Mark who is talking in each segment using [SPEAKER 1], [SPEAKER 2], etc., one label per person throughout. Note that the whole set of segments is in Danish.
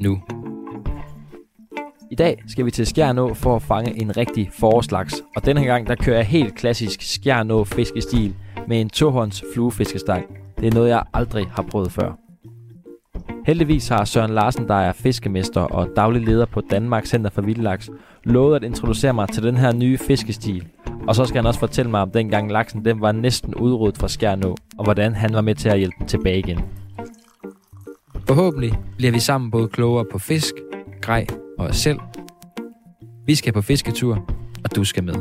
[SPEAKER 1] nu. I dag skal vi til Skjernå for at fange en rigtig forårslaks. Og denne gang, der kører jeg helt klassisk Skjernå fiskestil med en tohånds fluefiskestang. Det er noget, jeg aldrig har prøvet før. Heldigvis har Søren Larsen, der er fiskemester og daglig leder på Danmarks Center for Vildlaks, lovet at introducere mig til den her nye fiskestil. Og så skal han også fortælle mig om dengang laksen den var næsten udryddet fra Skjernå, og hvordan han var med til at hjælpe den tilbage igen. Forhåbentlig bliver vi sammen både klogere på fisk, grej og os selv. Vi skal på fisketur, og du skal med.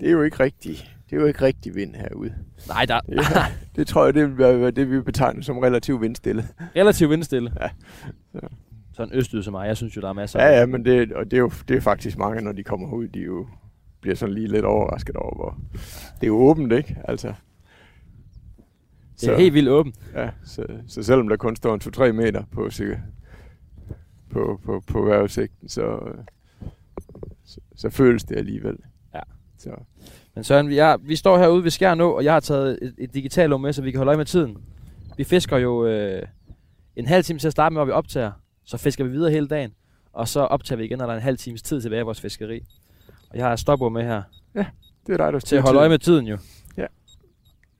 [SPEAKER 2] Det er jo ikke rigtig, det er jo ikke rigtig vind herude.
[SPEAKER 1] Nej, der
[SPEAKER 2] Det, det tror jeg, det vil være det, vi betegner som relativt vindstille.
[SPEAKER 1] er relativt vindstille.
[SPEAKER 2] Ja.
[SPEAKER 1] Så. Sådan østyd som mig. Jeg synes jo, der er masser
[SPEAKER 2] Ja, ja, men det, og det er jo det er faktisk mange, når de kommer ud, de jo bliver sådan lige lidt overrasket over, hvor det er jo åbent, ikke? Altså,
[SPEAKER 1] Det er helt vildt åbent.
[SPEAKER 2] Ja, så, så selvom der kun står en 2-3 meter på, cirka, på, på, på vejrudsigten, så, så, så føles det alligevel.
[SPEAKER 1] Ja.
[SPEAKER 2] Så,
[SPEAKER 1] Men Søren, vi, er, vi står herude ved Skjernå, og jeg har taget et, et digitalt med, så vi kan holde øje med tiden. Vi fisker jo øh, en halv time til at starte med, hvor vi optager. Så fisker vi videre hele dagen. Og så optager vi igen, når der er en halv times tid tilbage i vores fiskeri. Jeg har stopord med her,
[SPEAKER 2] det er dig, der
[SPEAKER 1] til at holde øje med tiden jo.
[SPEAKER 2] Ja.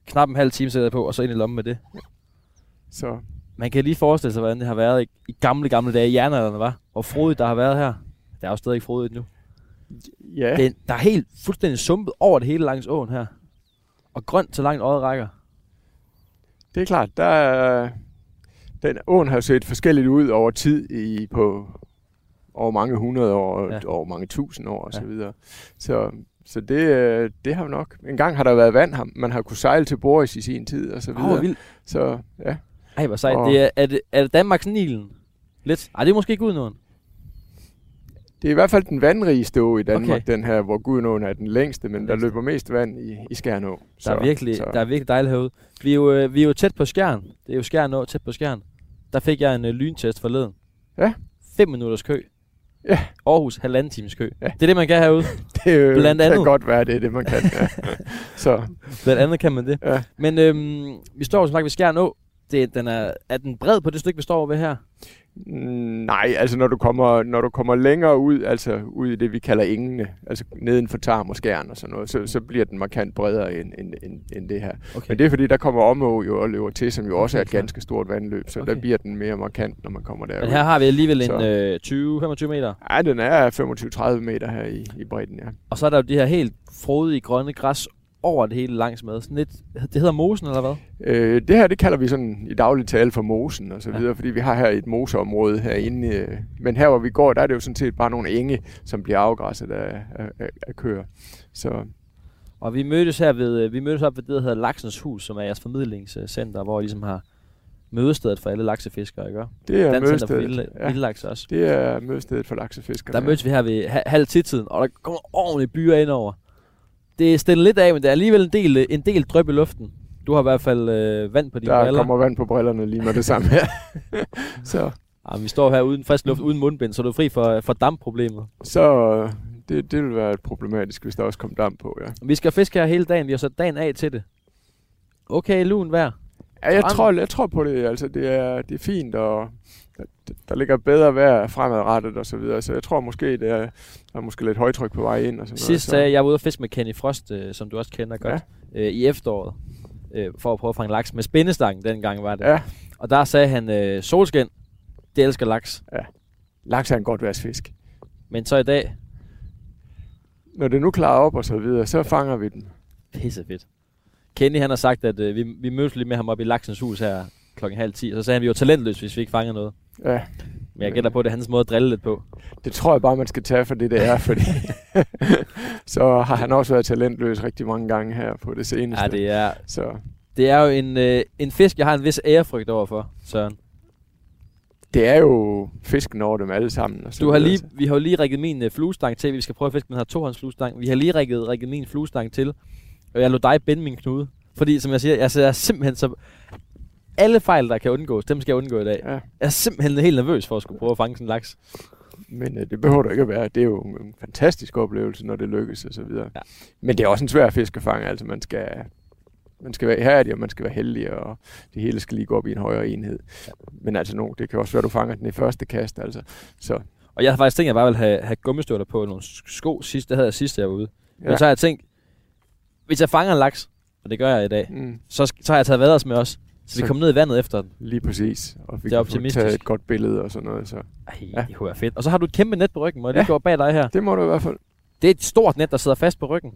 [SPEAKER 1] Knap en halv time sætter jeg på, og så ind i lommen med det.
[SPEAKER 2] Så
[SPEAKER 1] Man kan lige forestille sig, hvordan det har været i, i gamle, gamle dage i jernalderen, var. Hvor frodigt der har været her. Der er jo stadig frodigt nu.
[SPEAKER 2] ja,
[SPEAKER 1] Det, der er helt fuldstændig sumpet over det hele langs åen her. Og grønt så langt øjet rækker.
[SPEAKER 2] det er klart, der er, den åen har set forskelligt ud over tid i, på over mange hundrede år,
[SPEAKER 1] Ja.
[SPEAKER 2] ja. over mange tusind år og
[SPEAKER 1] Ja.
[SPEAKER 2] så videre. Så, så det, øh, det har vi nok. En gang har der været vand, man har kunne sejle til Boris i sin tid og så videre.
[SPEAKER 1] hvor vildt.
[SPEAKER 2] Så ja,
[SPEAKER 1] Ej, hvor sejt.
[SPEAKER 2] Og-
[SPEAKER 1] Det er, er, det, er det Danmarks Nilen? Lidt? Ej, det er måske ikke Gudnåen.
[SPEAKER 2] Det er i hvert fald den vandrigeste å i Danmark,
[SPEAKER 1] Okay.
[SPEAKER 2] den her, hvor Gudnåen er den længste, men der løber mest vand i, i Skjernå.
[SPEAKER 1] Der er, virkelig, der er virkelig dejligt herude. Vi er, jo, øh, vi er jo tæt på Skjern. Det er jo Skjern Å, tæt på Skjern. Der fik jeg en øh, lyntest forleden.
[SPEAKER 2] Ja.
[SPEAKER 1] 5 minutters kø.
[SPEAKER 2] Ja.
[SPEAKER 1] Aarhus, halvanden times kø.
[SPEAKER 2] Ja.
[SPEAKER 1] Det er det, man kan herude.
[SPEAKER 2] det er, jo-
[SPEAKER 1] blandt
[SPEAKER 2] kan
[SPEAKER 1] andet.
[SPEAKER 2] godt være, det er det, man kan. Ja. så
[SPEAKER 1] Blandt andet kan man det.
[SPEAKER 2] ja.
[SPEAKER 1] Men øhm, vi står jo som sagt ved Skjern Å. Det, den er, er den bred på det stykke, vi står over ved her?
[SPEAKER 2] Nej, altså når du, kommer, når du kommer længere ud, altså ud i det, vi kalder engene, altså neden for Tarm og Skjern og sådan noget, så, så bliver den markant bredere end, end, end, end det her.
[SPEAKER 1] Okay.
[SPEAKER 2] Men det er fordi, der kommer Omå jo og løber til, som jo også
[SPEAKER 1] Okay,
[SPEAKER 2] er et ganske stort vandløb, så
[SPEAKER 1] Okay.
[SPEAKER 2] der bliver den mere markant, når man kommer derud.
[SPEAKER 1] Men her har vi alligevel en øh, 20-25 meter.
[SPEAKER 2] Ja, den er 25-30 meter her i, i bredden, ja.
[SPEAKER 1] Og så er der jo de her helt frodige grønne græs over det hele langs med. Sådan lidt, det hedder mosen, eller hvad?
[SPEAKER 2] Øh, det her, det kalder vi sådan i daglig tale for mosen og så
[SPEAKER 1] Ja.
[SPEAKER 2] videre, fordi vi har her et moseområde herinde. Øh, men her, hvor vi går, der er det jo sådan set bare nogle enge, som bliver afgræsset af, af, af, af køer. Så
[SPEAKER 1] Og vi mødtes her ved, øh, vi mødtes op ved det, der hedder Laksens Hus, som er jeres formidlingscenter, hvor I ligesom har mødestedet for alle laksefiskere, ikke?
[SPEAKER 2] det er
[SPEAKER 1] Center for
[SPEAKER 2] mødestedet.
[SPEAKER 1] Vilde,
[SPEAKER 2] Ja,
[SPEAKER 1] også.
[SPEAKER 2] det er mødestedet for laksefiskere.
[SPEAKER 1] Der mødtes vi her ved ha- halv tidtiden, og der kommer ordentligt byer ind over. Det er stillet lidt af, men der er alligevel en del, en del drøb i luften. Du har i hvert fald øh, vand på dine
[SPEAKER 2] Der
[SPEAKER 1] briller.
[SPEAKER 2] kommer vand på brillerne lige med det samme her. så
[SPEAKER 1] Ja, vi står her uden frisk luft, uden mundbind, så du er fri for, for dampproblemet.
[SPEAKER 2] så øh, det, det vil være problematisk, hvis der også kom damp på, ja.
[SPEAKER 1] Vi skal fiske her hele dagen. Vi har sat dagen af til det. Okay, lun vejr.
[SPEAKER 2] Ja, jeg tror, jeg tror på det. Altså, det er, det er fint, og der, ligger bedre vejr fremadrettet og så videre. Så jeg tror måske, det er, der er måske lidt højtryk på vej ind og sådan
[SPEAKER 1] Sidst sagde jeg, var ude og fiske med Kenny Frost, øh, som du også kender godt, øh, i efteråret. Øh, for at prøve at fange laks med spændestangen, dengang var det.
[SPEAKER 2] Ja,
[SPEAKER 1] Og der sagde han, øh, solskin, det elsker laks.
[SPEAKER 2] laks er en godt værtsfisk.
[SPEAKER 1] Men så i dag,
[SPEAKER 2] Når det nu klarer op og så videre, så fanger vi den.
[SPEAKER 1] pisse fedt. Kenny han har sagt, at øh, vi, vi mødtes lige med ham op i laksens hus her klokken halv 10, og så sagde han, at vi var talentløse, hvis vi ikke fangede noget.
[SPEAKER 2] Ja,
[SPEAKER 1] Men jeg gætter på, at det er hans måde at drille lidt på.
[SPEAKER 2] Det tror jeg bare, man skal tage for det, det er, fordi så har han også været talentløs rigtig mange gange her på det seneste.
[SPEAKER 1] Ja, det er,
[SPEAKER 2] Så
[SPEAKER 1] det er jo en, øh, en fisk, jeg har en vis ærefrygt overfor, Søren.
[SPEAKER 2] det er jo fisken over dem alle sammen. Og så
[SPEAKER 1] Du har lige, vi har jo lige rigget min øh, fluestang til. Vi skal prøve at fiske med den her tohånds fluestang. Vi har lige rigget, rigget min fluestang til. Og jeg lå dig binde min knude. Fordi, som jeg siger, jeg ser simpelthen så... Alle fejl, der kan undgås, dem skal jeg undgå i dag.
[SPEAKER 2] Ja,
[SPEAKER 1] Jeg er simpelthen helt nervøs for at skulle prøve at fange sådan en laks.
[SPEAKER 2] men øh, det behøver du ikke at være. Det er jo en fantastisk oplevelse, når det lykkes og så videre.
[SPEAKER 1] Ja.
[SPEAKER 2] Men det er også en svær fisk at fange. Altså man skal, man skal være ihærdig, og man skal være heldig, og det hele skal lige gå op i en højere enhed.
[SPEAKER 1] Ja.
[SPEAKER 2] Men altså nu, det kan også være, at du fanger den i første kast. Altså. Så
[SPEAKER 1] Og jeg har faktisk tænkt, at jeg bare ville have, have gummistøvler på nogle sko sidst. Det havde jeg sidst, jeg var ude. Ja. Men så har jeg tænkt, hvis jeg fanger en laks, og det gør jeg i dag,
[SPEAKER 2] mm,
[SPEAKER 1] så, så har jeg taget vaders med os. Så vi
[SPEAKER 2] Så-
[SPEAKER 1] kommer ned i vandet efter den.
[SPEAKER 2] lige præcis. Og vi
[SPEAKER 1] Det er optimistisk.
[SPEAKER 2] taget et godt billede og sådan noget. Så
[SPEAKER 1] Ej,
[SPEAKER 2] Ja.
[SPEAKER 1] det kunne være fedt. Og så har du et kæmpe net på ryggen. Må jeg lige
[SPEAKER 2] Ja.
[SPEAKER 1] gå bag dig her?
[SPEAKER 2] det må du i hvert fald.
[SPEAKER 1] Det er et stort net, der sidder fast på ryggen.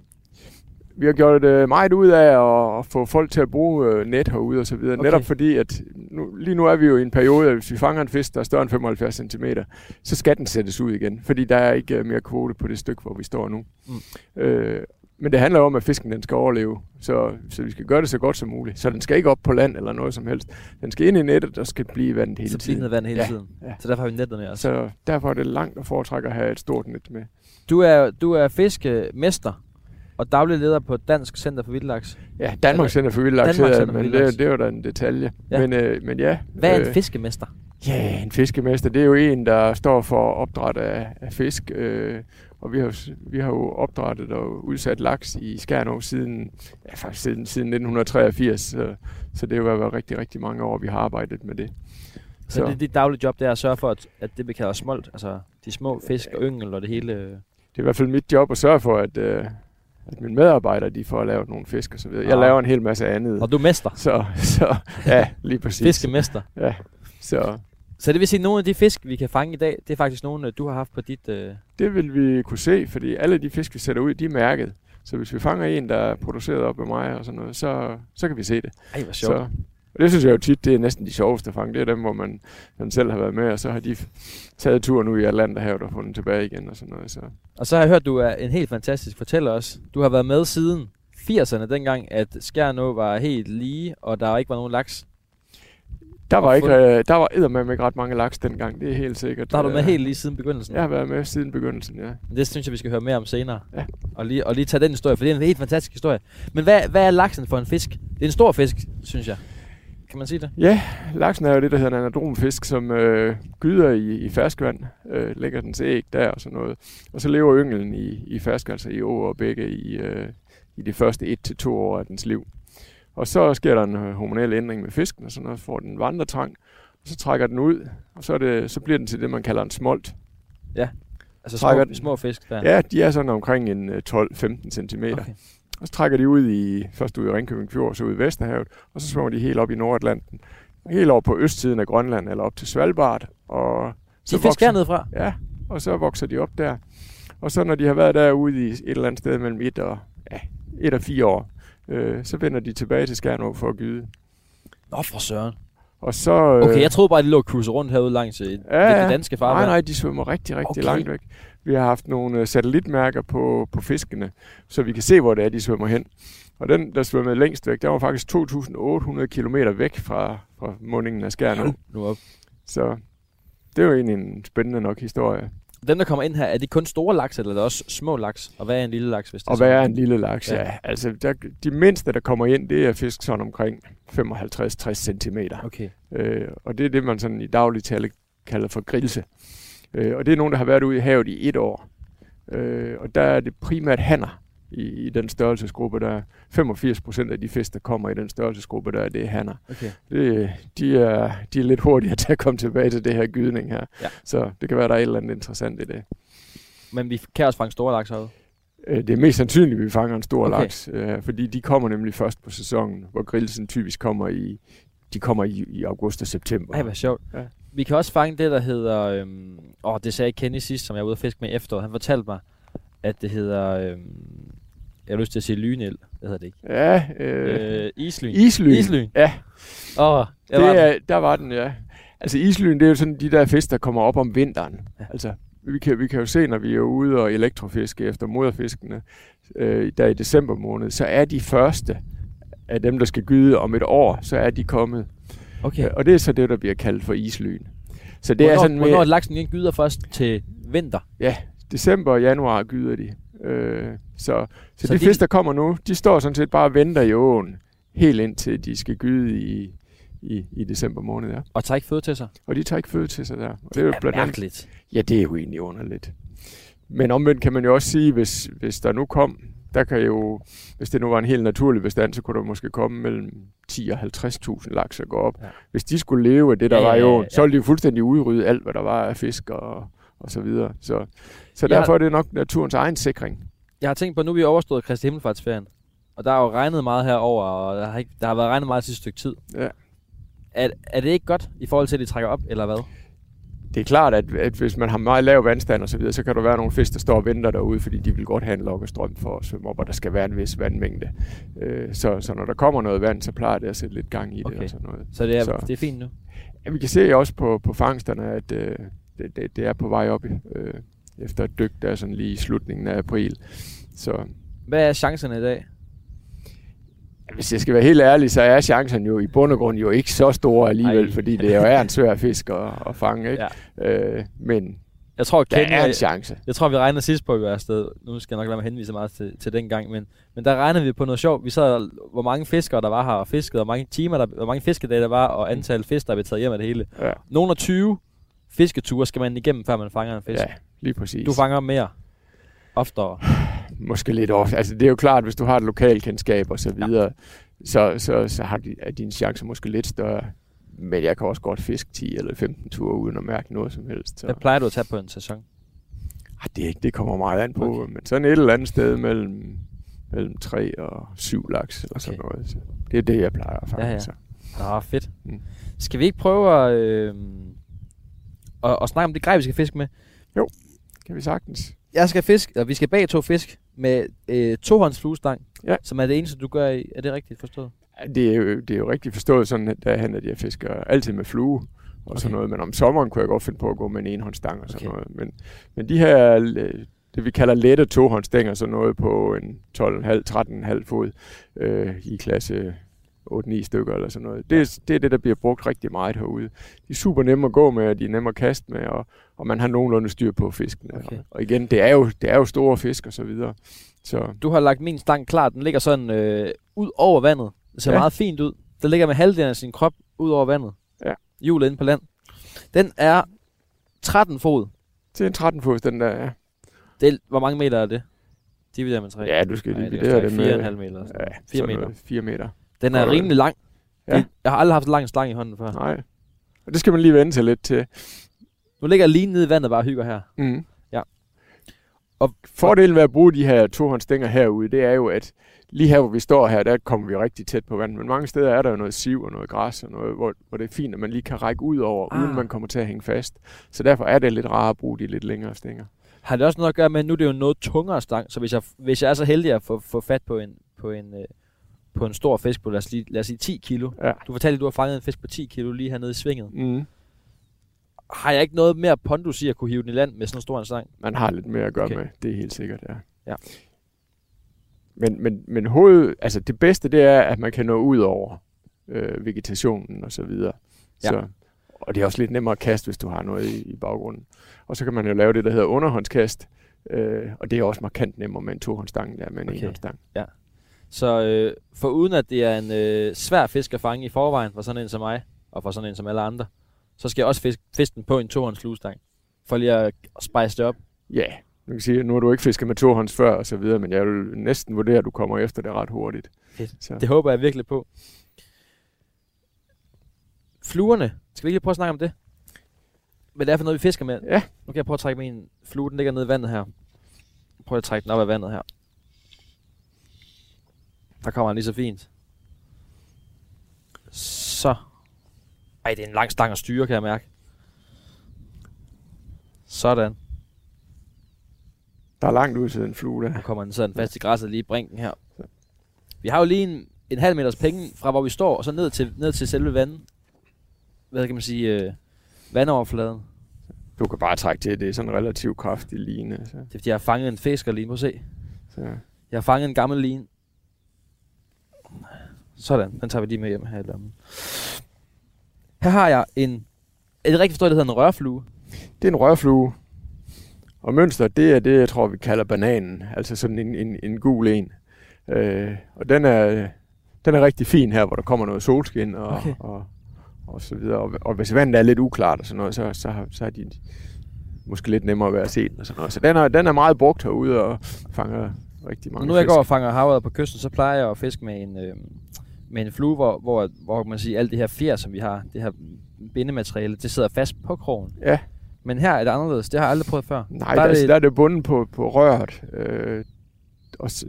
[SPEAKER 2] Vi har gjort det meget ud af at, at få folk til at bruge øh, net herude og så videre.
[SPEAKER 1] Okay.
[SPEAKER 2] Netop fordi, at nu, lige nu er vi jo i en periode, at hvis vi fanger en fisk, der er større end 75 cm, så skal den sættes ud igen. Fordi der er ikke øh, mere kvote på det stykke, hvor vi står nu.
[SPEAKER 1] Mm.
[SPEAKER 2] Øh, men det handler om, at fisken den skal overleve. Så, så vi skal gøre det så godt som muligt. Så den skal ikke op på land eller noget som helst. Den skal ind i nettet og skal blive vandet hele
[SPEAKER 1] så
[SPEAKER 2] tiden.
[SPEAKER 1] bliver vand hele
[SPEAKER 2] Ja,
[SPEAKER 1] tiden.
[SPEAKER 2] ja.
[SPEAKER 1] Så derfor har vi nettet med os.
[SPEAKER 2] Så derfor er det langt at foretrække at have et stort net med.
[SPEAKER 1] Du er, du er fiskemester og daglig leder på Dansk Center for Vildlaks.
[SPEAKER 2] Ja, Danmark Center for Vildlaks,
[SPEAKER 1] Danmark
[SPEAKER 2] hedder men det, det er jo da en detalje.
[SPEAKER 1] Ja.
[SPEAKER 2] Men, øh, men ja.
[SPEAKER 1] Hvad er en
[SPEAKER 2] øh,
[SPEAKER 1] fiskemester?
[SPEAKER 2] Ja, en fiskemester, det er jo en, der står for opdræt af, af fisk. Øh, og vi har, jo vi har jo opdrættet og udsat laks i Skærnov siden, ja, faktisk siden, siden 1983. Så, så det har jo været rigtig, rigtig mange år, vi har arbejdet med det.
[SPEAKER 1] Så, så det, dit daglige job, det er at sørge for, at, at det vi kalder smolt, altså de små fisk og yngel og det hele.
[SPEAKER 2] det er i hvert fald mit job at sørge for, at, øh, at mine medarbejdere de får lavet nogle fisk og så videre. Jeg
[SPEAKER 1] Ah.
[SPEAKER 2] laver en hel masse andet.
[SPEAKER 1] Og du er mester.
[SPEAKER 2] Så, så ja, lige præcis.
[SPEAKER 1] Fiskemester.
[SPEAKER 2] Ja, så
[SPEAKER 1] Så det vil sige, at nogle af de fisk, vi kan fange i dag, det er faktisk nogle, øh, du har haft på dit... Øh...
[SPEAKER 2] Det vil vi kunne se, fordi alle de fisk, vi sætter ud, de er mærket. Så hvis vi fanger en, der er produceret op med mig og sådan noget, så, så kan vi se det.
[SPEAKER 1] Ej, hvor sjovt.
[SPEAKER 2] Så, og det synes jeg jo tit, det er næsten de sjoveste at fange. Det er dem, hvor man, man selv har været med, og så har de taget turen ud i Atlanterhavet og fundet tilbage igen og sådan noget. Så.
[SPEAKER 1] Og så har jeg hørt, du er en helt fantastisk fortæller også. Du har været med siden 80'erne, dengang at Skjernå var helt lige, og der ikke var nogen laks.
[SPEAKER 2] Der var, ikke, øh, der var eddermame ikke ret mange laks dengang, det er helt sikkert.
[SPEAKER 1] Der har du med helt lige siden begyndelsen.
[SPEAKER 2] Jeg har været med siden begyndelsen, ja.
[SPEAKER 1] Det synes jeg, vi skal høre mere om senere.
[SPEAKER 2] Ja.
[SPEAKER 1] Og, lige, og lige tage den historie, for det er en helt fantastisk historie. Men hvad, hvad er laksen for en fisk? Det er en stor fisk, synes jeg. Kan man sige det?
[SPEAKER 2] Ja, laksen er jo det, der hedder en anadromfisk, som øh, gyder i, i ferskvand, øh, lægger dens æg der og sådan noget. Og så lever ynglen i, i fersk, altså i åer og bække i, øh, i de første 1-2 år af dens liv. Og så sker der en øh, hormonel ændring med fisken, og sådan noget, får den vandretrang, og så trækker den ud, og så, er det, så bliver den til det, man kalder en smolt.
[SPEAKER 1] Altså
[SPEAKER 2] Trækker
[SPEAKER 1] små,
[SPEAKER 2] den.
[SPEAKER 1] små fisk der.
[SPEAKER 2] Ja, de er sådan omkring en øh, 12-15 cm.
[SPEAKER 1] Okay.
[SPEAKER 2] Og så trækker de ud i, først ud i Ringkøbing Fjord, så ud i Vesterhavet, og så svømmer de helt op i Nordatlanten. Helt over på østsiden af Grønland, eller op til Svalbard. Og
[SPEAKER 1] De fisk hernede fra.
[SPEAKER 2] Ja, og så vokser de op der. Og så når de har været derude i et eller andet sted mellem et og, ja, et og fire år, øh, så vender de tilbage til Skærnov for at gyde.
[SPEAKER 1] Nå, for søren.
[SPEAKER 2] Og så... Øh,
[SPEAKER 1] Okay, jeg troede bare, de lå cruise rundt herude langs øh,
[SPEAKER 2] Ja,
[SPEAKER 1] det danske
[SPEAKER 2] Nej,
[SPEAKER 1] farvand.
[SPEAKER 2] nej, de svømmer rigtig, rigtig
[SPEAKER 1] Okay.
[SPEAKER 2] langt væk. Vi har haft nogle øh, satellitmærker på, på fiskene, så vi kan se, hvor det er, de svømmer hen. Og den, der svømmede længst væk, der var faktisk 2.800 km væk fra, fra mundingen af Skærnov.
[SPEAKER 1] Nu op.
[SPEAKER 2] Så det er jo egentlig en spændende nok historie.
[SPEAKER 1] Dem, der kommer ind her, er de kun store laks, eller er det også små laks? Og hvad er en lille laks, hvis det
[SPEAKER 2] Og
[SPEAKER 1] sådan?
[SPEAKER 2] hvad er en lille laks?
[SPEAKER 1] Ja.
[SPEAKER 2] Ja, altså der, de mindste, der kommer ind, det er fisk sådan omkring 55-60 cm.
[SPEAKER 1] Okay.
[SPEAKER 2] Øh, og det er det, man sådan i daglig tale kalder for grilse. Øh, og det er nogen, der har været ude i havet i et år. Øh, og der er det primært hanner i, i den størrelsesgruppe. Der er 85 procent af de fisk, der kommer i den størrelsesgruppe, der er det er hanner.
[SPEAKER 1] okay.
[SPEAKER 2] Det, de, er, de er lidt hurtigere til at komme tilbage til det her gydning her.
[SPEAKER 1] Ja.
[SPEAKER 2] Så det kan være, der er et eller andet interessant i det.
[SPEAKER 1] Men vi kan også fange store laks herude.
[SPEAKER 2] Øh, Det er mest sandsynligt, at vi fanger en stor
[SPEAKER 1] Okay.
[SPEAKER 2] laks, øh, fordi de kommer nemlig først på sæsonen, hvor grillsen typisk kommer i, de kommer i, i august og september.
[SPEAKER 1] Ej, hvor sjovt.
[SPEAKER 2] Ja.
[SPEAKER 1] Vi kan også fange det, der hedder... Øhm, åh, det sagde Kenny sidst, som jeg var ude at fiske med i efteråret. Han fortalte mig, at det hedder... Øhm, jeg har lyst til at sige lynel. Det hedder det ikke.
[SPEAKER 2] Ja, øh,
[SPEAKER 1] Øh, islyn.
[SPEAKER 2] islyn.
[SPEAKER 1] Islyn.
[SPEAKER 2] Ja,
[SPEAKER 1] Åh, jeg
[SPEAKER 2] det
[SPEAKER 1] var
[SPEAKER 2] er, der var den, ja. Altså islyn, det er jo sådan de der fisk, der kommer op om vinteren.
[SPEAKER 1] Ja.
[SPEAKER 2] Altså, vi kan, vi kan jo se, når vi er ude og elektrofiske efter moderfiskene, øh, der i december måned, så er de første af dem, der skal gyde om et år, så er de kommet.
[SPEAKER 1] Okay.
[SPEAKER 2] Og det er så det, der bliver kaldt for islyn. Så det
[SPEAKER 1] hvornår,
[SPEAKER 2] er sådan
[SPEAKER 1] hvornår
[SPEAKER 2] med,
[SPEAKER 1] er laksen igen gyder først til vinter?
[SPEAKER 2] ja, december og januar gyder de. Øh, så, så,
[SPEAKER 1] Så
[SPEAKER 2] de,
[SPEAKER 1] de-
[SPEAKER 2] fisk, der kommer nu, de står sådan set bare og venter i åen, helt indtil de skal gyde i, i, i december måned. Ja.
[SPEAKER 1] Og tager ikke føde til sig?
[SPEAKER 2] Og de tager ikke føde til sig der. Og det er jo blandt andet
[SPEAKER 1] mærkeligt.
[SPEAKER 2] Ja, det er jo egentlig underligt. Men omvendt kan man jo også sige, hvis, hvis der nu kom, der kan jo, hvis det nu var en helt naturlig bestand, så kunne der måske komme mellem 10 og 50.000 laks at gå op.
[SPEAKER 1] Ja.
[SPEAKER 2] Ja. Hvis de skulle leve af det, der
[SPEAKER 1] Ja,
[SPEAKER 2] ja, var
[SPEAKER 1] ja,
[SPEAKER 2] i
[SPEAKER 1] ja,
[SPEAKER 2] åen,
[SPEAKER 1] ja.
[SPEAKER 2] så ville de jo fuldstændig udrydde alt, hvad der var af fisk og, og så videre. Så, så derfor er det nok naturens egen sikring.
[SPEAKER 1] Jeg har tænkt på, at nu er vi overstået Kristi Himmelfartsferien. Og der er jo regnet meget herover, og der har, ikke, der har været regnet meget sidste stykke tid.
[SPEAKER 2] Ja.
[SPEAKER 1] Er, er det ikke godt i forhold til, at de trækker op, eller hvad?
[SPEAKER 2] Det er klart, at, at hvis man har meget lav vandstand og så videre, så kan der være nogle fisk, der står og venter derude, fordi de vil godt have en lokkestrøm for at svømme op, og der skal være en vis vandmængde. Øh, så, så når der kommer noget vand, så plejer det at sætte lidt gang i det
[SPEAKER 1] Okay.
[SPEAKER 2] og sådan noget.
[SPEAKER 1] Så det er,
[SPEAKER 2] Så-
[SPEAKER 1] det er fint nu.
[SPEAKER 2] Ja, vi kan se også på, på fangsterne, at øh, det, det, det er på vej op øh, efter et dyk, der er sådan lige i slutningen af april. Så
[SPEAKER 1] Hvad er chancerne i dag?
[SPEAKER 2] hvis jeg skal være helt ærlig, så er chancen jo i bund og grund jo ikke så store alligevel,
[SPEAKER 1] Ej.
[SPEAKER 2] fordi det jo er en svær fisk at, at fange. Ikke?
[SPEAKER 1] Ja.
[SPEAKER 2] Øh, men
[SPEAKER 1] Jeg tror,
[SPEAKER 2] der
[SPEAKER 1] Kenny,
[SPEAKER 2] er en chance.
[SPEAKER 1] jeg tror, vi regnede sidst på, at vi var afsted. Nu skal jeg nok lade mig henvise meget til, til den gang, men, men der regnede vi på noget sjovt. Vi sad, hvor mange fiskere der var her og fiskede, hvor mange timer, der, hvor mange fiskedage der var, og antal fisk, der blev taget hjem af det hele.
[SPEAKER 2] Ja,
[SPEAKER 1] Nogle af 20 fisketure skal man igennem, før man fanger en fisk.
[SPEAKER 2] ja lige præcis.
[SPEAKER 1] Du fanger mere. Oftere.
[SPEAKER 2] Måske lidt ofte. Altså, det er jo klart, hvis du har et lokalkendskab og så videre, ja. så, så, så har de, er dine chancer måske lidt større. Men jeg kan også godt fiske 10 eller 15 ture uden at mærke noget som helst. Så.
[SPEAKER 1] Hvad plejer du at tage på en sæson?
[SPEAKER 2] Ah, det, er ikke- det kommer meget an på,
[SPEAKER 1] Okay.
[SPEAKER 2] men sådan et eller andet sted mellem, mellem 3 og 7 laks eller
[SPEAKER 1] Okay.
[SPEAKER 2] sådan noget. Så det er det, jeg plejer fange.
[SPEAKER 1] Ja, ja. Nå, fedt.
[SPEAKER 2] Mm.
[SPEAKER 1] Skal vi ikke prøve at, øh, at, at snakke om det grej, vi skal fiske med?
[SPEAKER 2] Kan vi sagtens.
[SPEAKER 1] Jeg skal fiske, og vi skal bag to fisk med øh, tohånds fluestang,
[SPEAKER 2] Ja.
[SPEAKER 1] som er det eneste, du gør i. Er det rigtigt forstået?
[SPEAKER 2] Det er, jo, det er jo rigtig forstået sådan, at derhen, at jeg fisker altid med flue og
[SPEAKER 1] Okay.
[SPEAKER 2] sådan noget. Men om sommeren kunne jeg godt finde på at gå med en enhåndsstang og sådan
[SPEAKER 1] Okay.
[SPEAKER 2] noget. Men, men de her, øh, det vi kalder lette tohåndsstænger, sådan noget på en 12,5-13,5 fod øh, i klasse 8-9 stykker eller sådan noget. Det, er, det er det, der bliver brugt rigtig meget herude. De er super nemme at gå med, og de er nemme at kaste med, og, og man har nogenlunde styr på fiskene.
[SPEAKER 1] Okay.
[SPEAKER 2] Og, og igen, det er, jo, det er jo store fisk og så videre. Så
[SPEAKER 1] Du har lagt min stang klar. Den ligger sådan øh, ud over vandet. Det ser ja.
[SPEAKER 2] Ja.
[SPEAKER 1] meget fint ud. Den ligger med halvdelen af sin krop ud over vandet.
[SPEAKER 2] Ja.
[SPEAKER 1] Hjulet inde på land. Den er 13 fod.
[SPEAKER 2] det er en 13 fod, den der er.
[SPEAKER 1] Det er, hvor mange meter er det? Divideret med 3.
[SPEAKER 2] Ja, du skal
[SPEAKER 1] Nej, det er
[SPEAKER 2] det med...
[SPEAKER 1] halv meter.
[SPEAKER 2] Ja,
[SPEAKER 1] 4
[SPEAKER 2] sådan
[SPEAKER 1] meter.
[SPEAKER 2] noget. 4 meter.
[SPEAKER 1] Den er rimelig lang.
[SPEAKER 2] Ja.
[SPEAKER 1] Det, jeg har aldrig haft en lang stang i hånden før.
[SPEAKER 2] Nej. Og det skal man lige vende sig lidt til.
[SPEAKER 1] Nu ligger jeg lige nede i vandet og bare hygger her.
[SPEAKER 2] Mm.
[SPEAKER 1] Ja.
[SPEAKER 2] Og fordelen ved at bruge de her tohåndsstænger herude, det er jo, at lige her, hvor vi står her, der kommer vi rigtig tæt på vandet. Men mange steder er der jo noget siv og noget græs, og noget, hvor, hvor det er fint, at man lige kan række ud over,
[SPEAKER 1] Ah.
[SPEAKER 2] uden man kommer til at hænge fast. Så derfor er det lidt rart at bruge de lidt længere stænger.
[SPEAKER 1] Har det også noget at gøre med, at nu er det jo noget tungere stang, så hvis jeg, hvis jeg er så heldig at få, få fat på en, på en, øh, på en stor fisk på, lad os, lige, lad os sige 10 kilo.
[SPEAKER 2] Ja.
[SPEAKER 1] Du fortalte, at du har fanget en fisk på 10 kilo lige hernede i svinget.
[SPEAKER 2] Mm.
[SPEAKER 1] Har jeg ikke noget mere pondus i at kunne hive den i land med sådan en stor en stang?
[SPEAKER 2] Man har lidt mere at gøre
[SPEAKER 1] Okay.
[SPEAKER 2] med, det er helt sikkert, ja.
[SPEAKER 1] Ja.
[SPEAKER 2] Men, men, men hoved, altså det bedste, det er, at man kan nå ud over øh, vegetationen og så videre.
[SPEAKER 1] Ja.
[SPEAKER 2] Så, og det er også lidt nemmere at kaste, hvis du har noget i, i baggrunden. Og så kan man jo lave det, der hedder underhåndskast, øh, og det er også markant nemmere med en tohåndsstang, der med en
[SPEAKER 1] Okay.
[SPEAKER 2] okay. enhåndsstang.
[SPEAKER 1] Så øh, for uden at det er en øh, svær fisk at fange i forvejen for sådan en som mig, og for sådan en som alle andre, så skal jeg også fisk, fiske den på en tohånds fluestang. For lige at spice det op.
[SPEAKER 2] Ja, man kan sige, nu har du ikke fisket med tohånds før og så videre, men jeg vil næsten vurdere, at du kommer efter det ret hurtigt.
[SPEAKER 1] Fedt.
[SPEAKER 2] Så.
[SPEAKER 1] Det håber jeg virkelig på. Fluerne. Skal vi ikke lige prøve at snakke om det? Hvad det er for noget, vi fisker med?
[SPEAKER 2] Ja.
[SPEAKER 1] Nu kan jeg prøve at trække min flue. Den ligger nede i vandet her. Prøv at trække den op af vandet her. Der kommer den lige så fint. Så. Ej, det er en lang stang at styre, kan jeg mærke. Sådan.
[SPEAKER 2] Der er langt ud til den flue der.
[SPEAKER 1] Nu kommer den sådan fast i græsset lige i brinken her. Vi har jo lige en, en halv meters penge fra hvor vi står, og så ned til, ned til selve vandet. Hvad kan man sige? Øh, vandoverfladen.
[SPEAKER 2] Du kan bare trække til, det er sådan en relativt kraftig line. Så,
[SPEAKER 1] Det er fordi, jeg har fanget en fisk og lige må se.
[SPEAKER 2] så.
[SPEAKER 1] Jeg har fanget en gammel line. Sådan, den tager vi lige med hjem her i lommen. Her har jeg en... Er det rigtigt forstået, det hedder en rørflue?
[SPEAKER 2] Det er en rørflue. Og mønster, det er det, jeg tror, vi kalder bananen. Altså sådan en, en, en gul en. Øh, og den er, den er rigtig fin her, hvor der kommer noget solskin og,
[SPEAKER 1] Okay.
[SPEAKER 2] og, og så videre. Og, og hvis vandet er lidt uklart og sådan noget, så, så, så er de måske lidt nemmere ved at se den og sådan noget. Så den er, den er meget brugt herude og fanger rigtig mange
[SPEAKER 1] nu jeg
[SPEAKER 2] fisk.
[SPEAKER 1] går og fanger havret på kysten, så plejer jeg at fiske med en, øh, med en flue, hvor, hvor, hvor man siger, alt det her fjer, som vi har, det her bindemateriale, det sidder fast på krogen.
[SPEAKER 2] Ja.
[SPEAKER 1] Men her er det anderledes. Det har jeg aldrig prøvet før.
[SPEAKER 2] Nej,
[SPEAKER 1] Der
[SPEAKER 2] der,
[SPEAKER 1] er det-
[SPEAKER 2] der er det bundet på, på røret. Øh, og så,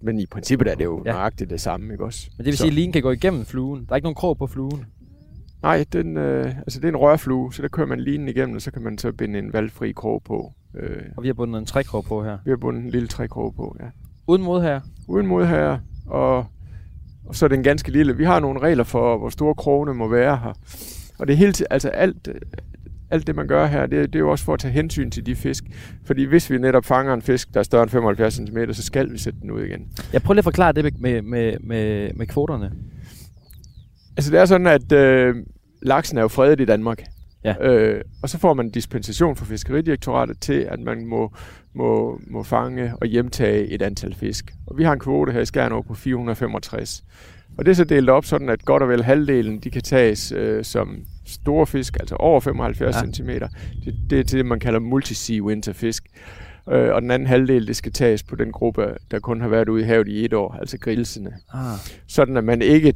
[SPEAKER 2] men i princippet er det jo
[SPEAKER 1] Ja.
[SPEAKER 2] ja. nøjagtigt det samme, ikke også?
[SPEAKER 1] Men det vil
[SPEAKER 2] Så-
[SPEAKER 1] sige, at linen kan gå igennem fluen. Der er ikke nogen krog på fluen.
[SPEAKER 2] Nej, den, øh, altså det er en rørflue, så der kører man linen igennem, og så kan man så binde en valgfri krog på. Øh,
[SPEAKER 1] Og vi har bundet en trækrog på her.
[SPEAKER 2] vi har bundet en lille trækrog på, ja.
[SPEAKER 1] Uden mod her.
[SPEAKER 2] Uden modherre, og, og så er den ganske lille. Vi har nogle regler for, hvor store krogene må være her. Og det hele altså alt, alt det, man gør her, det, det er jo også for at tage hensyn til de fisk. Fordi hvis vi netop fanger en fisk, der er større end 75 cm, så skal vi sætte den ud igen.
[SPEAKER 1] Jeg prøver lige at forklare det med, med, med, med kvoterne.
[SPEAKER 2] Altså det er sådan, at øh, laksen er jo fredet i Danmark.
[SPEAKER 1] Ja.
[SPEAKER 2] Øh, og så får man dispensation fra Fiskeridirektoratet til, at man må, må, må fange og hjemtage et antal fisk. Og vi har en kvote her i Skjernå på 465. Og det er så delt op sådan, at godt og vel halvdelen, de kan tages øh, som store fisk, altså over 75
[SPEAKER 1] Ja.
[SPEAKER 2] cm. Det, det er det, man kalder multi-sea winterfisk. Øh, og den anden halvdel, det skal tages på den gruppe, der kun har været ude i havet i et år, altså grillsene
[SPEAKER 1] Ah.
[SPEAKER 2] sådan at man ikke.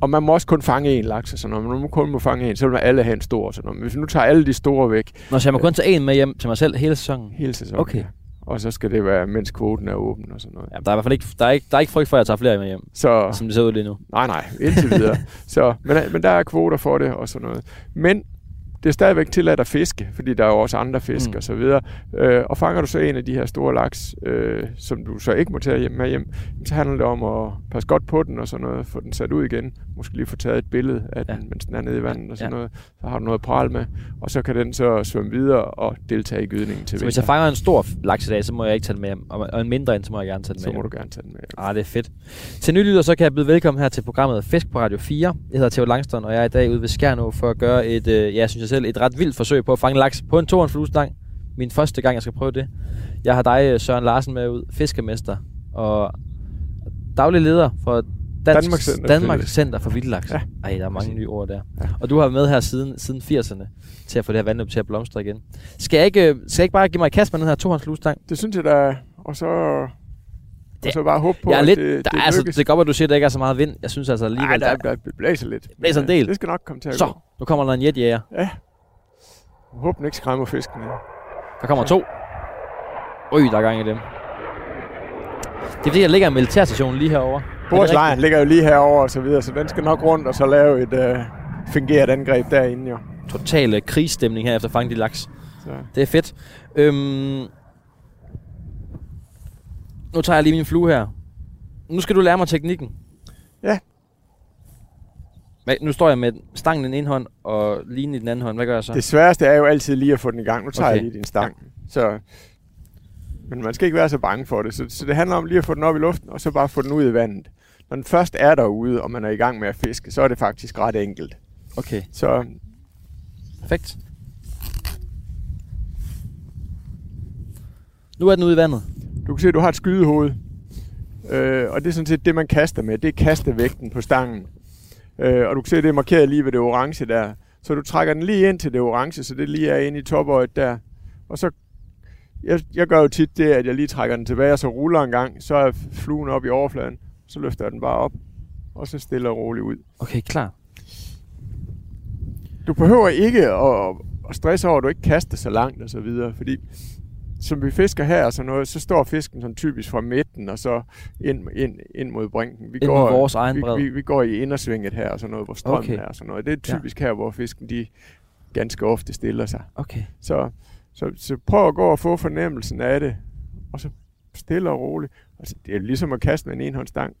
[SPEAKER 2] Og man må også kun fange én laks, sådan noget. Man kun må fange en, så vil man alle have en stor. noget. Men hvis vi nu tager alle de store væk
[SPEAKER 1] Nå, så jeg må kun tage en med hjem til mig selv hele sæsonen.
[SPEAKER 2] hele sæsonen,
[SPEAKER 1] Okay.
[SPEAKER 2] ja. og så skal det være, mens kvoten er åben og sådan noget.
[SPEAKER 1] Ja, der er i hvert fald ikke, der er ikke, der er ikke frygt for, at jeg tager flere med hjem,
[SPEAKER 2] Så,
[SPEAKER 1] som det ser ud lige nu.
[SPEAKER 2] nej, nej, indtil videre. så, men, men der er kvoter for det og sådan noget. Men det er stadigvæk tilladt at fiske, fordi der er jo også andre fisk
[SPEAKER 1] Mm.
[SPEAKER 2] og så videre. Øh, og fanger du så en af de her store laks, øh, som du så ikke må tage hjem med hjem, så handler det om at passe godt på den og sådan noget, få den sat ud igen, måske lige få taget et billede af den,
[SPEAKER 1] Ja.
[SPEAKER 2] mens den er nede i vandet og sådan
[SPEAKER 1] Ja.
[SPEAKER 2] noget. Så har du noget at prale med, og så kan den så svømme videre og deltage i gydningen til
[SPEAKER 1] Så hvis jeg fanger en stor laks i dag, så må jeg ikke tage den med hjem. Og en mindre en, så må jeg gerne tage den med
[SPEAKER 2] så
[SPEAKER 1] hjem.
[SPEAKER 2] må du gerne tage den med.
[SPEAKER 1] Ah, det er fedt. Til nylytter, så kan jeg byde velkommen her til programmet Fisk på Radio 4. Jeg hedder Theo Langstrøm, og jeg er i dag ude ved Skjernå for at gøre et, øh, ja, synes jeg selv, et ret vildt forsøg på at fange laks på en toren fluestang. Min første gang, jeg skal prøve det. Jeg har dig, øh, Søren Larsen, med ud, fiskemester og daglig leder for Dansk,
[SPEAKER 2] Danmarks Center for
[SPEAKER 1] Danmark
[SPEAKER 2] Vildlaks.
[SPEAKER 1] Center for Vildlaks.
[SPEAKER 2] Ja.
[SPEAKER 1] Ej, der er mange nye ord der.
[SPEAKER 2] Ja.
[SPEAKER 1] Og du har været med her siden, siden 80'erne til at få det her vandløb til at blomstre igen. Skal jeg ikke, øh, skal jeg ikke bare give mig i kast med den her tohånds?
[SPEAKER 2] Det synes jeg da, og så, og
[SPEAKER 1] Det-
[SPEAKER 2] så bare håbe på,
[SPEAKER 1] Jeg er
[SPEAKER 2] at
[SPEAKER 1] lidt,
[SPEAKER 2] det,
[SPEAKER 1] der
[SPEAKER 2] det
[SPEAKER 1] altså,
[SPEAKER 2] lykkes.
[SPEAKER 1] det godt være, du siger, at der ikke er så meget vind. Jeg synes altså alligevel,
[SPEAKER 2] der,
[SPEAKER 1] der,
[SPEAKER 2] der blæser lidt.
[SPEAKER 1] blæser en
[SPEAKER 2] øh,
[SPEAKER 1] del.
[SPEAKER 2] Det skal nok komme til at
[SPEAKER 1] Så,
[SPEAKER 2] gå.
[SPEAKER 1] nu kommer der en jetjæger.
[SPEAKER 2] Ja. Jeg håber, den ikke skræmmer fiskene.
[SPEAKER 1] Der kommer to. Øj, der er gang i dem. Det er fordi, der ligger en militærstation lige herovre. Er det
[SPEAKER 2] Bordslejren ligger jo lige herover og så videre, så den skal nok rundt og så lave et øh, fingeret angreb derinde jo.
[SPEAKER 1] Total øh, krigsstemning her efter at fange de laks.
[SPEAKER 2] Så.
[SPEAKER 1] Det er fedt. Øhm, nu tager jeg lige min flue her. Nu skal du lære mig teknikken.
[SPEAKER 2] Ja.
[SPEAKER 1] Hvad, nu står jeg med stangen i den ene hånd og linen i den anden hånd. Hvad gør jeg så?
[SPEAKER 2] Det sværeste er jo altid lige at få den i gang. Nu tager
[SPEAKER 1] Okay.
[SPEAKER 2] jeg lige din stang. Så, men man skal ikke være så bange for det. Så, så det handler om lige at få den op i luften, og så bare få den ud i vandet. Når den først er derude, og man er i gang med at fiske, så er det faktisk ret enkelt.
[SPEAKER 1] Okay,
[SPEAKER 2] Så
[SPEAKER 1] perfekt. Nu er den ude i vandet.
[SPEAKER 2] Du kan se, at du har et skydehoved. Øh, og det er sådan set det, man kaster med. Det er kastevægten på stangen. Øh, og du kan se, at det er markeret lige ved det orange der. Så du trækker den lige ind til det orange, så det lige er inde i topøjet der. Og så, jeg, jeg gør jo tit det, at jeg lige trækker den tilbage, og så ruller en gang. Så er fluen op i overfladen. Så løfter jeg den bare op, og så stille og roligt ud.
[SPEAKER 1] Okay, klar.
[SPEAKER 2] Du behøver ikke at, at stresse over, at du ikke kaster så langt og så videre, fordi som vi fisker her og sådan noget, så står fisken sådan typisk fra midten og så ind, ind, ind mod brinken. Vi
[SPEAKER 1] Ind mod vores egen
[SPEAKER 2] vi,
[SPEAKER 1] bred.
[SPEAKER 2] vi, vi, går i indersvinget her og sådan noget, hvor strømmen
[SPEAKER 1] Okay.
[SPEAKER 2] er og sådan noget. Det er typisk ja. her, hvor fisken de ganske ofte stiller sig.
[SPEAKER 1] Okay.
[SPEAKER 2] Så, så, så prøv at gå og få fornemmelsen af det, og så stille og roligt. Altså, det er ligesom at kaste med en enhåndsstang.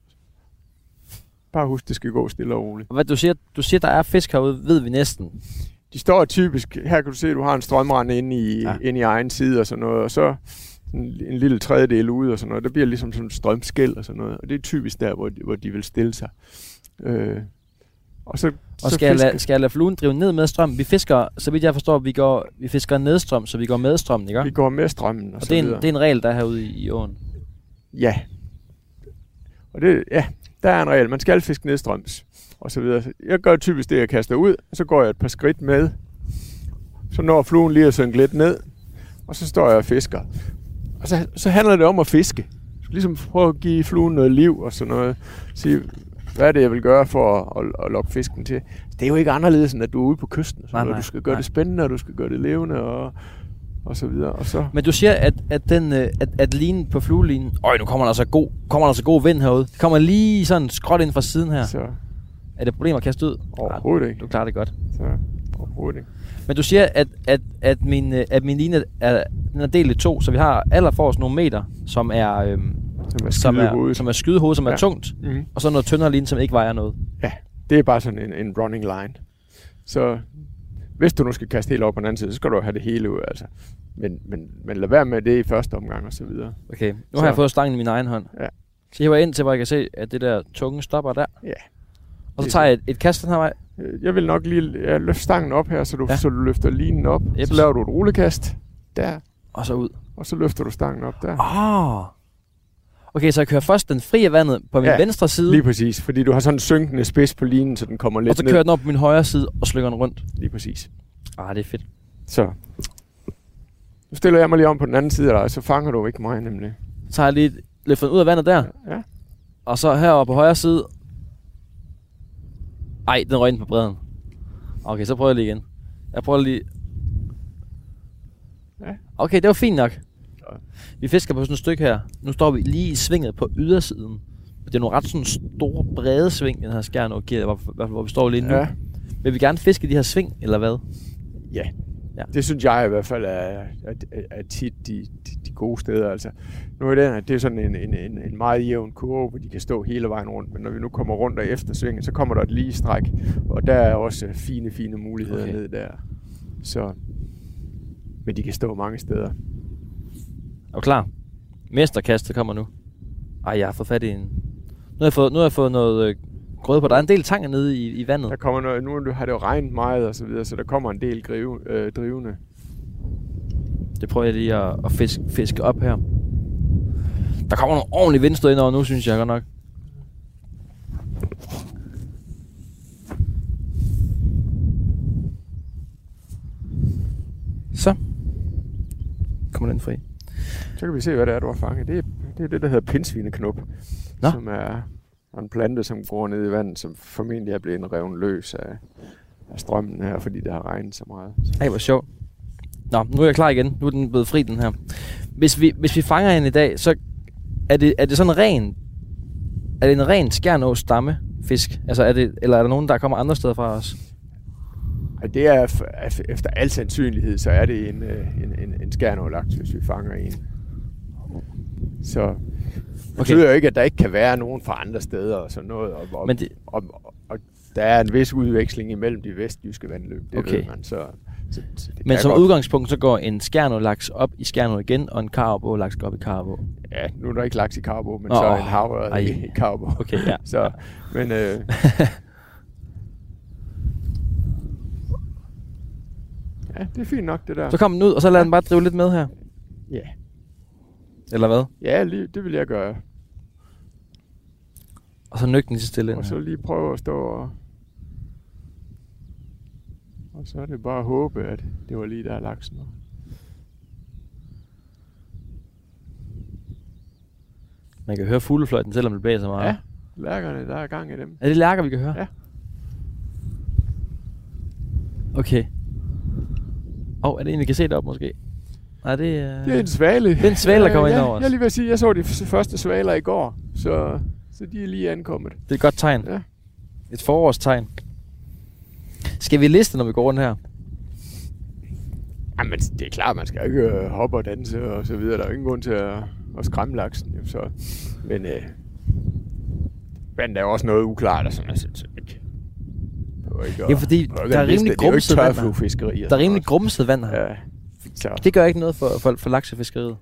[SPEAKER 2] Bare husk, det skal gå stille og roligt.
[SPEAKER 1] Og hvad du siger, du siger, der er fisk herude, ved vi næsten.
[SPEAKER 2] De står typisk, her kan du se, at du har en strømrende inde i,
[SPEAKER 1] Ja.
[SPEAKER 2] inde i egen side og sådan noget, og så en, en lille tredjedel ude og sådan noget. Der bliver ligesom sådan en strømskæld og sådan noget, og det er typisk der, hvor de, hvor de vil stille sig. Øh, og så,
[SPEAKER 1] Og
[SPEAKER 2] så
[SPEAKER 1] skal jeg, lade, skal jeg lade fluen drive ned med strøm? Vi fisker, så vidt jeg forstår, vi, går, vi fisker nedstrøm, så vi går med strømmen, ikke?
[SPEAKER 2] Vi går med strømmen og,
[SPEAKER 1] Og
[SPEAKER 2] så
[SPEAKER 1] det er, en,
[SPEAKER 2] videre.
[SPEAKER 1] det er en regel, der er herude i, i åen.
[SPEAKER 2] Ja. Og det, ja, der er en regel. Man skal fiske nedstrøms og så videre. Jeg gør typisk det, jeg kaster ud, og så går jeg et par skridt med. Så når fluen lige er synket lidt ned, og så står jeg og fisker. Og så, så handler det om at fiske. Du skal ligesom prøve at give fluen noget liv og sådan noget. Sige, hvad er det, jeg vil gøre for at, at, at lokke fisken til? Det er jo ikke anderledes, end at du er ude på kysten. sådan
[SPEAKER 1] Nej, nej,
[SPEAKER 2] du skal gøre
[SPEAKER 1] nej.
[SPEAKER 2] det spændende, og du skal gøre det levende, og, og så videre. Og så,
[SPEAKER 1] Men du siger, at, at, den, øh, at, at linen på fluelinen... Øj, nu kommer der altså god, kommer der altså god vind herude. Det kommer lige sådan skråt ind fra siden her.
[SPEAKER 2] så
[SPEAKER 1] Er det et problem at kaste ud?
[SPEAKER 2] overhovedet ikke.
[SPEAKER 1] Du klarer det godt.
[SPEAKER 2] Så, overhovedet ikke.
[SPEAKER 1] Men du siger, at, at, at, min, øh, at min line er, den er delt i to, så vi har allerforrest nogle meter, som er, øhm,
[SPEAKER 2] Som er
[SPEAKER 1] som er, som er skydehoved, som ja. er tungt,
[SPEAKER 2] Mm-hmm.
[SPEAKER 1] og så noget tyndere line, som ikke vejer noget.
[SPEAKER 2] Ja, det er bare sådan en, en running line. Så hvis du nu skal kaste helt over på den anden side, så skal du have det hele ud, altså. Men, men, men lad være med det i første omgang og så videre.
[SPEAKER 1] Okay, nu
[SPEAKER 2] Så-
[SPEAKER 1] har jeg fået stangen i min egen hånd.
[SPEAKER 2] Ja.
[SPEAKER 1] Så jeg ind til, hvor jeg kan se, at det der tunge stopper der.
[SPEAKER 2] Ja.
[SPEAKER 1] Og så tager jeg et, et kast den her vej.
[SPEAKER 2] Øh, Jeg vil nok lige ja, løfte stangen op her, så du,
[SPEAKER 1] Ja.
[SPEAKER 2] så du løfter linen op.
[SPEAKER 1] Jeps.
[SPEAKER 2] Så laver du et rullekast der,
[SPEAKER 1] Og så ud.
[SPEAKER 2] og så løfter du stangen op der.
[SPEAKER 1] Ah. Okay, så jeg kører først den frie vandet på min ja, venstre side,
[SPEAKER 2] Lige præcis, fordi du har sådan en synkende spids på linen, så den kommer lidt
[SPEAKER 1] og så
[SPEAKER 2] ned.
[SPEAKER 1] kører jeg den op på min højre side og slynger den rundt.
[SPEAKER 2] Lige præcis.
[SPEAKER 1] Ah, det er fedt.
[SPEAKER 2] Så. Nu stiller jeg mig lige om på den anden side af dig, så fanger du ikke mig nemlig.
[SPEAKER 1] Så tager jeg lige løftet den ud af vandet der,
[SPEAKER 2] Ja.
[SPEAKER 1] og så heroppe på højre side. Ej, den røg ind på bredden. Okay, så prøver jeg lige igen. Jeg prøver lige...
[SPEAKER 2] Ja.
[SPEAKER 1] Okay, det var fint nok. Vi fisker på sådan et stykke her. Nu står vi lige i svinget på ydersiden. Det er nogle ret sådan store, brede sving, den her skær nu giver, hvor, hvor, vi står lige nu.
[SPEAKER 2] Ja.
[SPEAKER 1] Vil vi gerne fiske de her sving, eller hvad?
[SPEAKER 2] Ja.
[SPEAKER 1] Ja.
[SPEAKER 2] Det synes jeg i hvert fald er, er, er, tit de, de gode steder. Altså, nu er det, det er sådan en, en, en, en meget jævn kurve, hvor de kan stå hele vejen rundt. Men når vi nu kommer rundt og efter svinget, så kommer der et lige stræk. Og der er også fine, fine muligheder
[SPEAKER 1] Okay.
[SPEAKER 2] ned der. Så, men de kan stå mange steder.
[SPEAKER 1] Er du klar? Mesterkastet kommer nu. Ej, jeg har fået fat i en... Nu har jeg fået, nu har jeg fået noget øh, grøde på. Der er en del tanger nede i, i vandet.
[SPEAKER 2] Der kommer noget, nu har det jo regnet meget og så videre, så der kommer en del grive, øh, drivende.
[SPEAKER 1] Det prøver jeg lige at, at fiske, fiske op her. Der kommer nogle ordentlige vindstød ind over nu, synes jeg godt nok. Så. Kommer den fri.
[SPEAKER 2] Så kan vi se, hvad det er, du har fanget. Det er det, er det der hedder pindsvineknop,
[SPEAKER 1] Nå.
[SPEAKER 2] som er en plante, som går ned i vandet, som formentlig er blevet revet løs af, af strømmen her, fordi det har regnet så meget.
[SPEAKER 1] Ej, hvor sjovt. Nå, nu er jeg klar igen. Nu er den blevet fri, den her. Hvis vi, hvis vi fanger en i dag, så er det, er det sådan en ren... Er det en ren skjernå stamme fisk? Altså, er det, eller er der nogen, der kommer andre steder fra os?
[SPEAKER 2] Det er, er- efter al sandsynlighed, så er det en, øh, en, en, en skærnålagt, hvis vi fanger en. Så det
[SPEAKER 1] Okay.
[SPEAKER 2] betyder jo ikke, at der ikke kan være nogen fra andre steder og sådan noget. Og, og,
[SPEAKER 1] Men det-
[SPEAKER 2] og, og, og der er en vis udveksling imellem de vestjyske vandløb, det
[SPEAKER 1] Okay.
[SPEAKER 2] ved man. Så, så, så det
[SPEAKER 1] Men som
[SPEAKER 2] godt-
[SPEAKER 1] udgangspunkt, så går en skjernålaks op i skjernå igen, og en karabo-laks går op i karabo.
[SPEAKER 2] Ja, nu er der ikke laks i Karbo, men
[SPEAKER 1] Nå,
[SPEAKER 2] så er en havre
[SPEAKER 1] ej.
[SPEAKER 2] i Karbo.
[SPEAKER 1] Okay, ja.
[SPEAKER 2] så, men øh, ja, det er fint nok, det der.
[SPEAKER 1] Så kom den ud, og så lad den bare drive lidt med her.
[SPEAKER 2] Ja,
[SPEAKER 1] Eller hvad?
[SPEAKER 2] ja lige, det vil jeg gøre.
[SPEAKER 1] Og så nøg den lige så stille ind
[SPEAKER 2] Og så lige prøve at stå og... Og så er det bare at håbe, at det var lige der er laksen. var.
[SPEAKER 1] Man kan høre fuglefløjten, selvom det blæser meget.
[SPEAKER 2] Ja, lærkerne, der er gang i dem.
[SPEAKER 1] Er det lærker, vi kan høre?
[SPEAKER 2] Ja.
[SPEAKER 1] Okay. Åh, oh, er det en, vi kan se deroppe måske? Nej, det er...
[SPEAKER 2] Det er en svale.
[SPEAKER 1] Det er en svale, der kommer ind
[SPEAKER 2] ja,
[SPEAKER 1] over os.
[SPEAKER 2] Jeg lige ved at sige, jeg så de første svaler i går, så, så de er lige ankommet.
[SPEAKER 1] Det er et godt tegn.
[SPEAKER 2] Ja.
[SPEAKER 1] Et forårstegn. Skal vi liste, når vi går rundt her?
[SPEAKER 2] Jamen, det er klart, man skal ikke øh, hoppe og danse og så videre. Der er jo ingen grund til at, at skræmme laksen. Jo, så. Men øh, vandet er jo også noget uklart og sådan, altså, så ikke. ikke.
[SPEAKER 1] Er fordi, der er rimelig
[SPEAKER 2] er
[SPEAKER 1] grumset vand her. Der er rimelig grumset vand her.
[SPEAKER 2] Ja, så,
[SPEAKER 1] Det gør ikke noget for, for, for laksefiskeriet.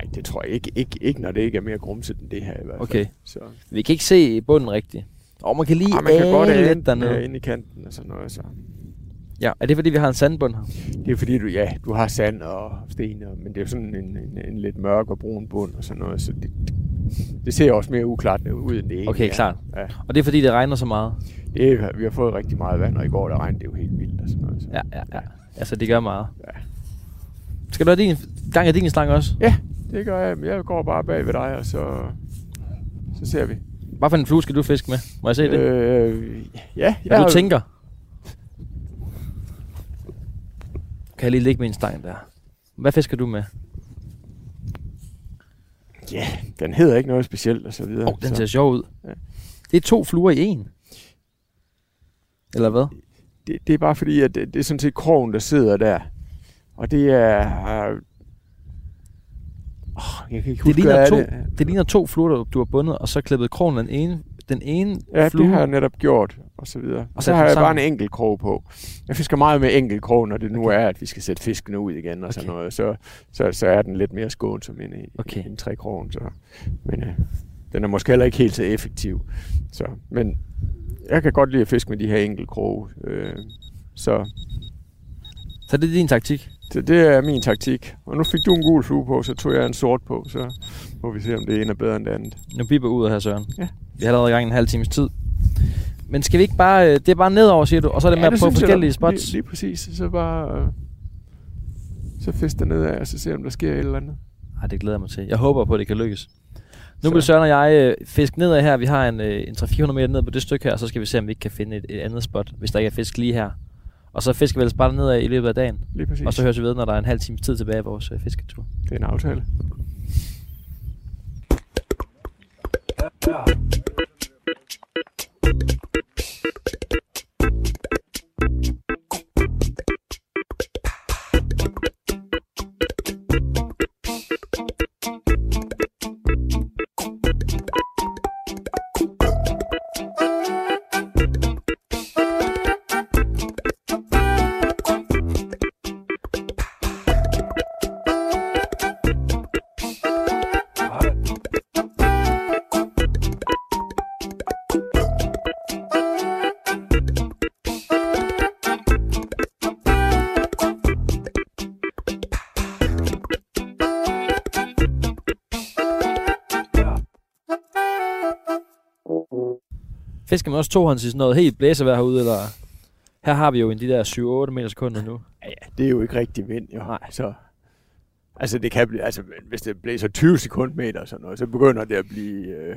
[SPEAKER 2] nej, det tror jeg ikke, ikke, ikke, når det ikke er mere grumset end det her i hvert fald.
[SPEAKER 1] Okay.
[SPEAKER 2] Så,
[SPEAKER 1] Vi kan ikke se bunden rigtigt. Og man kan lige
[SPEAKER 2] ah, man kan godt
[SPEAKER 1] lidt dernede.
[SPEAKER 2] ja, inde i kanten og sådan noget. Så.
[SPEAKER 1] Ja, er det fordi, vi har en sandbund her?
[SPEAKER 2] Det er fordi, du, ja, du har sand og sten, og, men det er jo sådan en, en, en lidt mørk og brun bund og sådan noget, så det, det ser også mere uklart ud, end det egentlig
[SPEAKER 1] Okay, klart.
[SPEAKER 2] Ja,
[SPEAKER 1] Og det er fordi, det regner så meget?
[SPEAKER 2] det, er- vi har fået rigtig meget vand, og i går der regnede det jo helt vildt og sådan noget. Så.
[SPEAKER 1] Ja, ja, ja. Altså, det gør meget.
[SPEAKER 2] Ja.
[SPEAKER 1] Skal du have din, gang af din slang også?
[SPEAKER 2] ja, det gør jeg. Jeg går bare bag ved dig, og så, så ser vi.
[SPEAKER 1] Hvad for en flue skal du fiske med? Må jeg se det?
[SPEAKER 2] Øh, ja,
[SPEAKER 1] Hvad
[SPEAKER 2] jeg
[SPEAKER 1] du tænker? Kan jeg lige lægge min stang der? Hvad fisker du med?
[SPEAKER 2] Ja, den hedder ikke noget specielt og så videre.
[SPEAKER 1] Oh, den
[SPEAKER 2] så
[SPEAKER 1] ser sjov ud.
[SPEAKER 2] Ja.
[SPEAKER 1] Det er to fluer i en. Eller hvad?
[SPEAKER 2] det, det er bare fordi, at det, det er sådan set krogen, der sidder der. Og det er... Oh, jeg kan ikke
[SPEAKER 1] Det
[SPEAKER 2] huske,
[SPEAKER 1] ligner,
[SPEAKER 2] hvad
[SPEAKER 1] to,
[SPEAKER 2] er det.
[SPEAKER 1] det ligner to fluer, du, har bundet, og så klippet krogen den ene, den ene
[SPEAKER 2] Ja,
[SPEAKER 1] flue.
[SPEAKER 2] det har jeg netop gjort, og så videre.
[SPEAKER 1] Og
[SPEAKER 2] Og så har jeg bare
[SPEAKER 1] sammen.
[SPEAKER 2] en enkelt krog på. Jeg fisker meget med enkelt krog, når det nu
[SPEAKER 1] Okay.
[SPEAKER 2] er, at vi skal sætte fiskene ud igen og sådan
[SPEAKER 1] Okay.
[SPEAKER 2] noget. Så, så, så er den lidt mere skånsom end,
[SPEAKER 1] Okay.
[SPEAKER 2] end tre krogen. Så. Men øh, den er måske heller ikke helt så effektiv. Så, men jeg kan godt lide at fiske med de her enkelt kroge. Øh, så
[SPEAKER 1] Så det er din taktik.
[SPEAKER 2] Det, det er min taktik. Og nu fik du en gul flue på, så tog jeg en sort på. Så må vi se, om det ene er bedre end det andet.
[SPEAKER 1] Nu biber ud her, Søren.
[SPEAKER 2] Ja.
[SPEAKER 1] Vi har allerede i gang en halv times tid. Men skal vi ikke bare... øh, Det er bare nedover, siger du, og så er det med at prøve
[SPEAKER 2] synes jeg
[SPEAKER 1] forskellige spots.
[SPEAKER 2] Lige, lige præcis. Så bare... Øh, så fisk der nedad, og så se, om der sker et eller andet.
[SPEAKER 1] Ej, det glæder jeg mig til. Jeg håber på, at det kan lykkes. Nu
[SPEAKER 2] Så-
[SPEAKER 1] vil Søren og jeg øh, fiske nedad her. Vi har en, øh, en 300-400 meter ned på det stykke her, og så skal vi se, om vi ikke kan finde et, et andet spot, hvis der ikke er fisk lige her. Og så fisker vi ellers bare nedad i løbet af dagen.
[SPEAKER 2] Lige præcis.
[SPEAKER 1] Og så høres vi ved, når der er en halv times tid tilbage af vores øh, fisketur.
[SPEAKER 2] Det er en aftale.
[SPEAKER 1] Fisker man også tohånds i sådan noget helt blæsevejr herude, eller... Her har vi jo en de der 7-8 meter sekunder nu.
[SPEAKER 2] Ja, ja, det er jo ikke rigtig vind, jo.
[SPEAKER 1] Nej.
[SPEAKER 2] Så, altså, det kan blive, altså, hvis det blæser 20 sekundmeter og sådan noget, så begynder det at blive øh,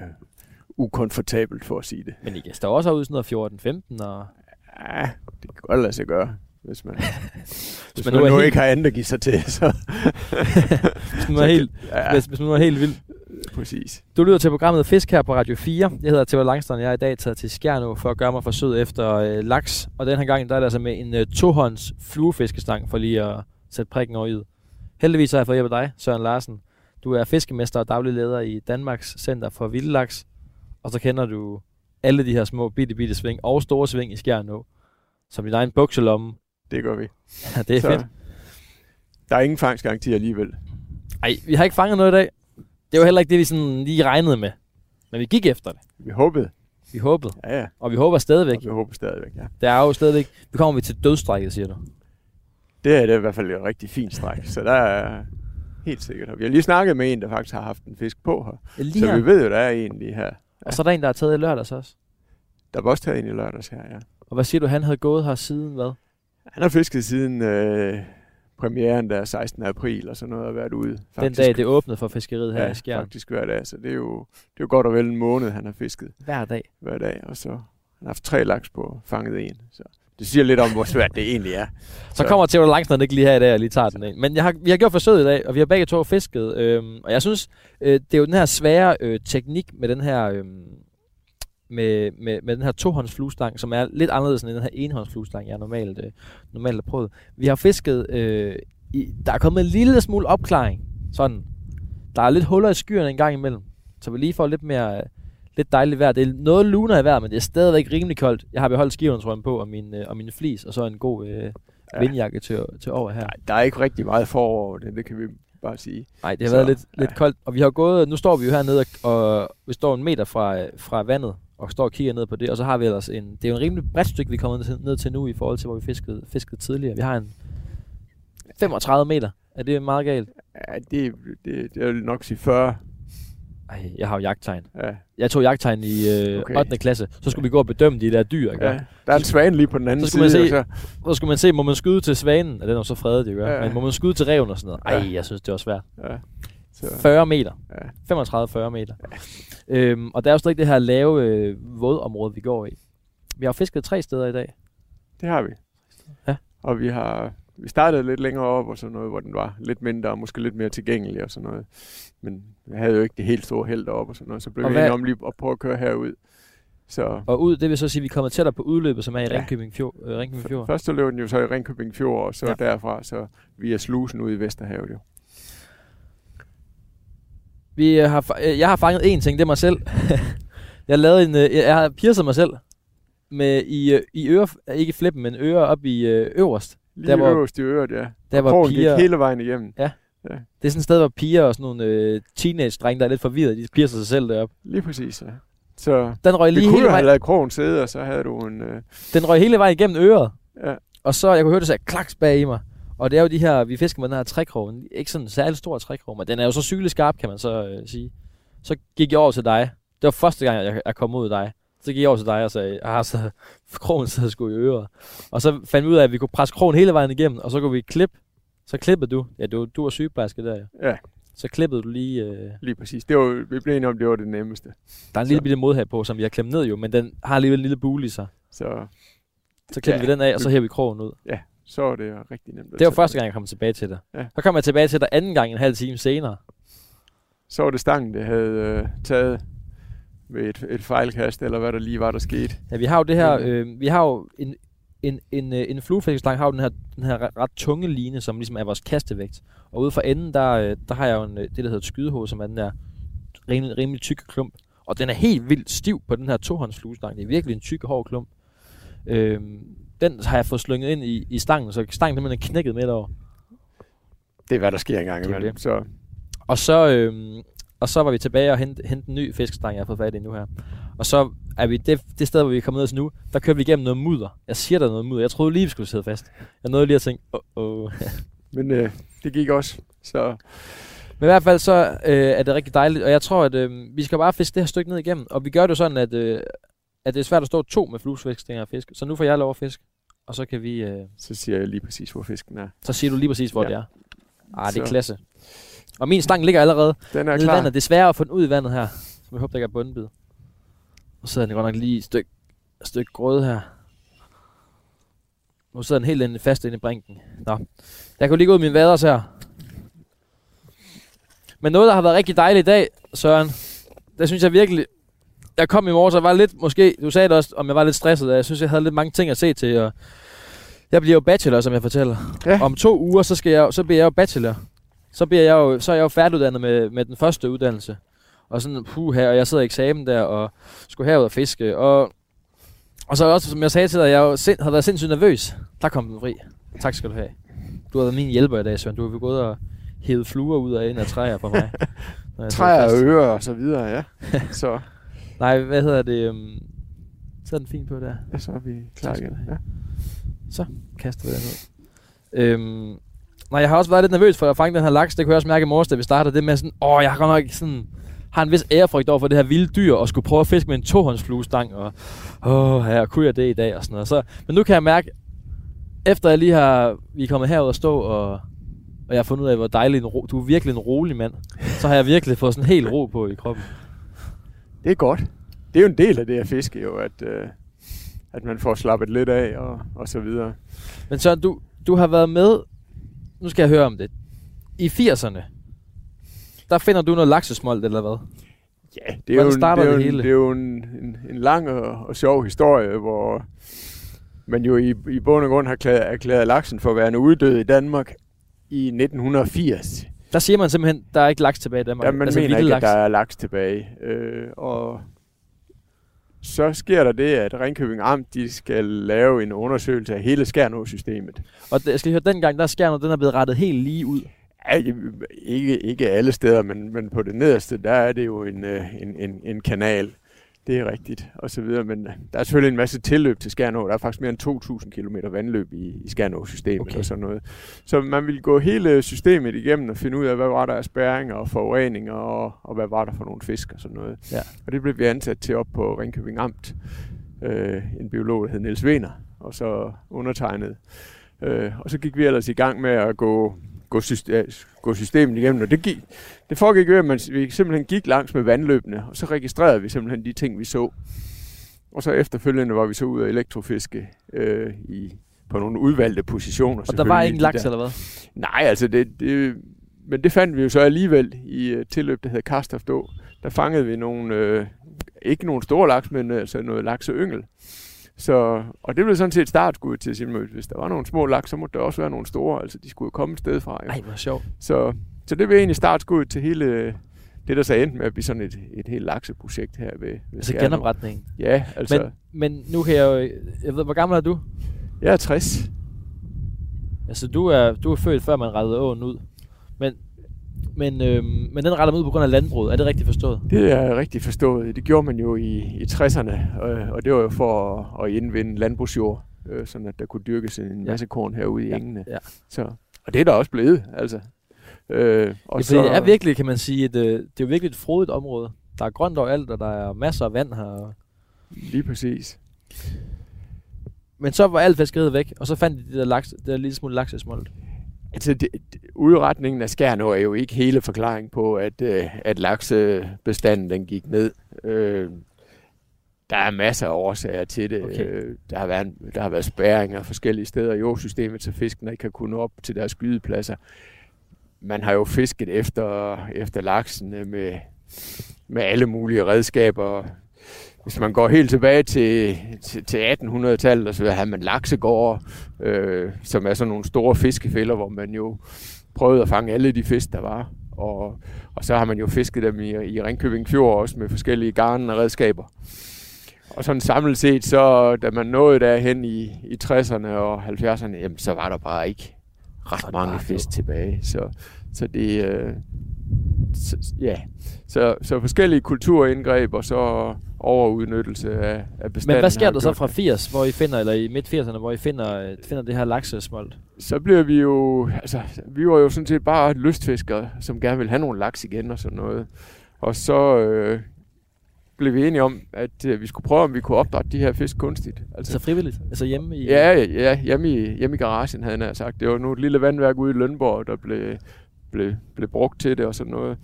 [SPEAKER 2] ukomfortabelt, for at sige det.
[SPEAKER 1] Men I kan stå også herude sådan noget 14-15, og...
[SPEAKER 2] Ja, det kan godt lade sig gøre, hvis man, hvis
[SPEAKER 1] man
[SPEAKER 2] man,
[SPEAKER 1] nu
[SPEAKER 2] nu
[SPEAKER 1] helt-
[SPEAKER 2] ikke har andet at give sig til. Så,
[SPEAKER 1] Hvis man er helt,
[SPEAKER 2] ja,
[SPEAKER 1] hvis, hvis man er helt vild.
[SPEAKER 2] Præcis.
[SPEAKER 1] Du lytter til programmet Fisk her på Radio 4. Jeg hedder Theodor Langstrand, jeg er i dag taget til Skjernå for at gøre mig forsøg efter øh, laks. Og den her gang, der er det altså med en øh, tohånds fluefiskestang, for lige at sætte prikken over i. Heldigvis har jeg fået hjælp af dig, Søren Larsen. Du er fiskemester og daglig leder i Danmarks Center for Vildlaks. Og så kender du alle de her små bitte, bitte sving og store sving i Skjernå. Som din egen bukselomme.
[SPEAKER 2] Det gør vi.
[SPEAKER 1] Ja, det er
[SPEAKER 2] så,
[SPEAKER 1] fedt.
[SPEAKER 2] Der er ingen fangstgaranti alligevel.
[SPEAKER 1] Ej, vi har ikke fanget noget i dag. Det var heller ikke det, vi sådan lige regnede med. Men vi gik efter det.
[SPEAKER 2] Vi håbede.
[SPEAKER 1] Vi håbede.
[SPEAKER 2] Ja, ja.
[SPEAKER 1] Og vi håber stadigvæk.
[SPEAKER 2] Og vi håber stadigvæk, ja.
[SPEAKER 1] Der er jo stadigvæk... Vi kommer vi til dødstrækket, siger du.
[SPEAKER 2] Det er det i hvert fald et rigtig fint stræk, så der er helt sikkert. Og vi har lige snakket med en, der faktisk har haft en fisk på her.
[SPEAKER 1] Ja, lige
[SPEAKER 2] så
[SPEAKER 1] her.
[SPEAKER 2] vi ved jo, der er en lige her.
[SPEAKER 1] Og så er der en, der er taget i lørdags også.
[SPEAKER 2] Der var også taget en i lørdags her, ja.
[SPEAKER 1] Og hvad siger du, han havde gået her siden hvad?
[SPEAKER 2] Han har fisket siden øh, premieren der 16. april og sådan noget og været ude.
[SPEAKER 1] Den dag, det åbnede for fiskeriet her
[SPEAKER 2] ja,
[SPEAKER 1] i Skjern.
[SPEAKER 2] faktisk hver dag. Så det er, jo, det er jo godt og vel en måned, han har fisket
[SPEAKER 1] Hver dag.
[SPEAKER 2] hver dag. Og så har han haft tre laks på fanget en. Så det siger lidt om, hvor svært det egentlig er.
[SPEAKER 1] Så kommer Theodor Langstrand ikke lige her i dag og lige tager den ind. Men jeg har, vi har gjort forsøget i dag, og vi har begge to fisket. Øhm, og jeg synes, øh, det er jo den her svære øh, teknik med den her... øhm, med, med, med den her tohånds fluestang, som er lidt anderledes end den her enhånds fluestang, jeg normalt, øh, normalt har prøvet. Vi har fisket, øh, i, der er kommet en lille smule opklaring, sådan. Der er lidt huller i skyerne en gang imellem, så vi lige får lidt mere, lidt dejligt vejr. Det er noget luner i vejr, men det er stadigvæk rimelig koldt. Jeg har beholdt skiundertrøjen på og min, øh, og min flis, og så en god øh,
[SPEAKER 2] Ja.
[SPEAKER 1] vindjakke til, til over her.
[SPEAKER 2] Nej, der er ikke rigtig meget forår over det, det kan vi bare sige.
[SPEAKER 1] Nej, det har
[SPEAKER 2] Så,
[SPEAKER 1] været lidt, lidt
[SPEAKER 2] ja.
[SPEAKER 1] koldt. Og vi har gået, nu står vi jo hernede, og, og vi står en meter fra, øh, fra vandet, og står og kigger ned på det. Og så har vi ellers en, det er jo en rimelig bredt stykke, vi er kommet ned til, ned til nu, i forhold til, hvor vi fiskede, fiskede tidligere. Vi har en 35 meter. Er det meget galt?
[SPEAKER 2] Ja, det, det, det vil nok sige 40.
[SPEAKER 1] Ej, jeg har jo jagttegn.
[SPEAKER 2] Ja,
[SPEAKER 1] Jeg tog jagttegn i øh,
[SPEAKER 2] Okay.
[SPEAKER 1] okay. 8. klasse. Så skulle vi gå og bedømme de der dyr, ikke?
[SPEAKER 2] ja. Der er en svane lige på den anden
[SPEAKER 1] Så skulle man
[SPEAKER 2] side.
[SPEAKER 1] se-
[SPEAKER 2] og
[SPEAKER 1] Så skulle man se, må man skyde til svanen? Ja, den er jo så fredet, det gør.
[SPEAKER 2] Ja.
[SPEAKER 1] Men må man skyde til reven og sådan noget? Ej,
[SPEAKER 2] Ja.
[SPEAKER 1] jeg synes, det var svært.
[SPEAKER 2] Så, ja. Så,
[SPEAKER 1] 40 meter.
[SPEAKER 2] ja.
[SPEAKER 1] 35-40 meter. Øhm, og der er jo stadig det her lave øh, vådområde, vi går i. Vi har fisket tre steder i dag.
[SPEAKER 2] Det har vi.
[SPEAKER 1] Ja.
[SPEAKER 2] Og vi har vi startede lidt længere op og sådan noget, hvor den var lidt mindre og måske lidt mere tilgængelig og sådan noget. Men vi havde jo ikke det helt store held op og sådan noget, så blev
[SPEAKER 1] Og
[SPEAKER 2] vi enige om lige at prøve at køre herud. Så
[SPEAKER 1] Og ud, det vil så sige, at vi kommer tættere på udløbet, som er i
[SPEAKER 2] Ja.
[SPEAKER 1] Ringkøbing Fjord. Øh, Ringkøbing Fjord.
[SPEAKER 2] først løb den jo så i Ringkøbing Fjord, og så
[SPEAKER 1] Ja.
[SPEAKER 2] ja. derfra så via slusen ud i Vesterhavet jo.
[SPEAKER 1] Vi øh, har, øh, jeg har fanget én ting, det er mig selv. jeg lavet en, øh, jeg har piercet mig selv med i, i øre, ikke flippen, men øre op i øverst.
[SPEAKER 2] Lige
[SPEAKER 1] Der, hvor-
[SPEAKER 2] øverst i øret, ja.
[SPEAKER 1] Der var
[SPEAKER 2] Krogen
[SPEAKER 1] piger,
[SPEAKER 2] gik hele vejen igennem.
[SPEAKER 1] det er sådan et sted, hvor piger og sådan nogle øh, teenage-drenge, der er lidt forvirret, de piercer sig selv derop.
[SPEAKER 2] Lige præcis, ja. Så
[SPEAKER 1] Den røg lige
[SPEAKER 2] kunne
[SPEAKER 1] hele
[SPEAKER 2] have
[SPEAKER 1] vejen,
[SPEAKER 2] lavet krogen sidde, og så havde du en... Øh,
[SPEAKER 1] den røg hele vejen igennem øret.
[SPEAKER 2] ja,
[SPEAKER 1] Og så, jeg kunne høre, det sagde klaks bag i mig. Og det er jo de her, vi fisker med den her trækrog. Ikke sådan en særlig stor trækrog, men den er jo så sygelig skarp, kan man så øh, sige. Så gik jeg over til dig. Det var første gang, jeg, jeg kom ud af dig. Så gik jeg over til dig og sagde, ah, så krogen sidder sgu i øret. Og så fandt vi ud af, at vi kunne presse krogen hele vejen igennem, og så kunne vi klippe. Så klippede du. Ja, du, du var sygeplejerske der, ja.
[SPEAKER 2] ja,
[SPEAKER 1] Så klippede du lige... Øh,
[SPEAKER 2] lige præcis. Det var, vi blev enige om, det var det nemmeste.
[SPEAKER 1] der er en
[SPEAKER 2] Så.
[SPEAKER 1] lille bitte modhag på, som vi har klemt ned jo, men den har alligevel en lille bule i sig.
[SPEAKER 2] Så,
[SPEAKER 1] Så klipper
[SPEAKER 2] Ja.
[SPEAKER 1] vi den af, og så hæver vi krogen ud.
[SPEAKER 2] så var det rigtig nemt. at
[SPEAKER 1] Det var første gang, jeg kom tilbage til dig.
[SPEAKER 2] Ja.
[SPEAKER 1] Så kom jeg tilbage til dig anden gang en halv time senere.
[SPEAKER 2] Så var det stangen, det havde øh, taget med et, et fejlkast, eller hvad der lige var, der skete.
[SPEAKER 1] Ja, vi har jo det her,
[SPEAKER 2] Mm.
[SPEAKER 1] øh, vi har jo en, en, en, øh, en fluefiskestang har jo den her, den her ret, tunge line, som ligesom er vores kastevægt. Og ude for enden, der, øh, der har jeg jo en, øh, det, der hedder et skydehoved, som er den der rimelig, rimelig tykke klump. Og den er helt vildt stiv på den her tohåndsfluestang. Det er virkelig en tyk, hård klump. Øhm, den har jeg fået slynget ind i, i stangen, så stangen simpelthen er knækket midt over.
[SPEAKER 2] Det er, hvad der sker engang imellem.
[SPEAKER 1] det.
[SPEAKER 2] Så
[SPEAKER 1] Og så, øhm, og så var vi tilbage og hente, hente en ny fiskestang, jeg har fået fat i nu her. Og så er vi det, det sted, hvor vi er kommet ned til nu, der kører vi igennem noget mudder. Jeg siger der er noget mudder. Jeg troede lige, vi skulle sidde fast. Jeg nåede lige at tænke, åh, oh, oh.
[SPEAKER 2] Men øh, det gik også. Så
[SPEAKER 1] Men i hvert fald så øh, er det rigtig dejligt, og jeg tror, at øh, vi skal bare fiske det her stykke ned igennem. Og vi gør det sådan, at, øh, at det er svært at stå to med fluesfiskestænger og fisk. Så nu får jeg lov at fiske, og så kan vi... Øh,
[SPEAKER 2] så siger jeg lige præcis, hvor fisken er.
[SPEAKER 1] så siger du lige præcis, hvor
[SPEAKER 2] Ja.
[SPEAKER 1] det er. Ah, det er
[SPEAKER 2] Så.
[SPEAKER 1] klasse. Og min stang ligger allerede
[SPEAKER 2] Den er
[SPEAKER 1] nede i
[SPEAKER 2] klar.
[SPEAKER 1] vandet. Det er sværere at få den ud i vandet her. Så jeg håber, der ikke er bundbid. Nu sidder den godt nok lige et stykke, et stykke grøde her. Nu sidder den helt inde, fast inde i brinken. Nå. Jeg kan lige gå ud i mine vaders her. Men noget, der har været rigtig dejligt i dag, Søren, det synes jeg virkelig... Jeg kom i morges og var lidt, måske, du sagde det også, om jeg var lidt stresset, og jeg synes, jeg havde lidt mange ting at se til, og jeg bliver jo bachelor, som jeg fortæller.
[SPEAKER 2] Ja.
[SPEAKER 1] Om to uger, så, skal jeg, så bliver jeg jo bachelor. Så, bliver jeg jo, så er jeg jo færdiguddannet med, med den første uddannelse. Og sådan, puh her, og jeg sidder i eksamen der, og skulle herud og fiske. Og, og så også, som jeg sagde til dig, jeg jo sind, har været sindssygt nervøs. Der kom den fri. Tak skal du have. Du har været min hjælper i dag, Søren. Du har gået og hævet fluer ud af en af træer for mig.
[SPEAKER 2] Træer og ører og så videre, ja. så,
[SPEAKER 1] Nej, hvad hedder det? Um, så er den fint på der.
[SPEAKER 2] ja, så er vi klar igen. Ja.
[SPEAKER 1] Så kaster vi den ud. Øhm, nej, jeg har også været lidt nervøs for at fange den her laks. Det kunne jeg også mærke i morges, da vi startede. Det med sådan, åh, jeg har godt nok sådan, har en vis ærefrygt over for det her vilde dyr, og skulle prøve at fiske med en tohåndsfluestang, og åh, ja, kunne jeg det i dag, og sådan noget. Så, men nu kan jeg mærke, efter jeg lige har, vi er kommet herud og stå, og, og jeg har fundet ud af, hvor dejlig en ro, du er virkelig en rolig mand, så har jeg virkelig fået sådan helt ro på i kroppen.
[SPEAKER 2] Det er godt. Det er jo en del af det at fiske jo, at, øh, at man får slappet lidt af og, og så videre.
[SPEAKER 1] Men Søren, du, du har været med, nu skal jeg høre om det, i 80'erne, der finder du noget laksesmolt, eller hvad?
[SPEAKER 2] Ja, det er jo, en, det er jo, en,
[SPEAKER 1] hele?
[SPEAKER 2] det er jo en, en, en lang og, og sjov historie, hvor man jo i, i bund og grund har erklæret, erklæret laksen for at være en uddød i Danmark i 1980.
[SPEAKER 1] Der siger man simpelthen, der er ikke laks tilbage i Danmark.
[SPEAKER 2] Ja, man
[SPEAKER 1] altså,
[SPEAKER 2] mener ikke, at
[SPEAKER 1] laks.
[SPEAKER 2] der er laks tilbage. Øh, og så sker der det, at Ringkøbing Amt de skal lave en undersøgelse af hele Skærnå-systemet.
[SPEAKER 1] Og det, jeg skal høre, dengang der Skærnå, den er blevet rettet helt lige ud.
[SPEAKER 2] Ja, ikke, ikke alle steder, men, men på det nederste, der er det jo en, øh, en, en, en kanal. Det er rigtigt, og så videre. Men der er selvfølgelig en masse tilløb til Skærnå. Der er faktisk mere end 2.000 km vandløb i, i Skærnå-systemet okay. og sådan noget. Så man vil gå hele systemet igennem og finde ud af, hvad var der af spærringer og forureninger, og, og hvad var der for nogle fisk og sådan noget. Ja. Og det blev vi ansat til op på Ringkøbing Amt. Øh, en biolog, der hed Niels Wener, og så undertegnet. Øh, og så gik vi ellers i gang med at gå gå, system, gå systemet igennem. Og det, gik, det foregik ved, at man, vi simpelthen gik langs med vandløbene, og så registrerede vi simpelthen de ting, vi så. Og så efterfølgende var vi så ud af elektrofiske øh, i, på nogle udvalgte positioner.
[SPEAKER 1] Og der var ingen laks, eller hvad?
[SPEAKER 2] Nej, altså det, det, men det fandt vi jo så alligevel i uh, tilløb, der hedder Karstoft Der fangede vi nogle, øh, ikke nogle store laks, men altså noget lakseyngel. Så, og det blev sådan set startskud til at hvis der var nogle små laks, så måtte der også være nogle store. Altså, de skulle jo komme et sted fra.
[SPEAKER 1] Jo. Ej, hvor sjovt.
[SPEAKER 2] Så, så det blev egentlig startskud til hele det, der så endte med at blive sådan et, et helt lakseprojekt her ved, ved
[SPEAKER 1] Altså genopretning?
[SPEAKER 2] Ja, altså.
[SPEAKER 1] Men, men nu kan jeg jo... Jeg ved, hvor gammel er du?
[SPEAKER 2] Jeg er 60.
[SPEAKER 1] Altså, du er, du er født, før man rettede åen ud. Men men, øh, men den retter ud på grund af landbruget. Er det rigtigt forstået?
[SPEAKER 2] Det er rigtigt forstået. Det gjorde man jo i, i 60'erne, og, og det var jo for at, at indvinde landbrugsjord, øh, sådan at der kunne dyrkes en masse korn herude i ja. engene. Ja. Så, og det er der også blevet, altså.
[SPEAKER 1] Øh, og ja, så, det er virkelig, kan man sige, et, øh, det er jo virkelig et frodigt område. Der er grønt overalt, og der er masser af vand her.
[SPEAKER 2] Lige præcis.
[SPEAKER 1] Men så var alt fiskeriet væk, og så fandt de det der, laks, det der lille smule laksesmolt.
[SPEAKER 2] Altså, det, udretningen af skærnå er jo ikke hele forklaring på, at, øh, at laksebestanden den gik ned. Øh, der er masser af årsager til det. Okay. Øh, der, har været, der har været spærringer forskellige steder i jordsystemet, så fiskene ikke kan kunne op til deres skydepladser. Man har jo fisket efter, efter laksen med, med alle mulige redskaber hvis man går helt tilbage til, til, til 1800-tallet, så havde man laksegårde, øh, som er sådan nogle store fiskefælder, hvor man jo prøvede at fange alle de fisk, der var. Og, og så har man jo fisket dem i, i Ringkøbing Fjord også med forskellige garn og redskaber. Og sådan samlet set, så da man nåede derhen i, i 60'erne og 70'erne, jamen, så var der bare ikke ret mange fisk tilbage. Så, så det, øh, ja, så, så forskellige kulturindgreb og så overudnyttelse af, af bestanden.
[SPEAKER 1] Men hvad sker der så fra 80, hvor I finder, eller i midt 80'erne, hvor I finder, finder det her laksesmolt?
[SPEAKER 2] Så bliver vi jo, altså, vi var jo sådan set bare lystfiskere, som gerne vil have nogle laks igen og sådan noget. Og så øh, blev vi enige om, at øh, vi skulle prøve, om vi kunne opdrætte de her fisk kunstigt.
[SPEAKER 1] Altså, så frivilligt? Altså hjemme i...
[SPEAKER 2] Ja, ja hjemme i, hjemme i garagen, havde jeg sagt. Det var nu et lille vandværk ude i Lønborg, der blev, blev, blev brugt til det og sådan noget.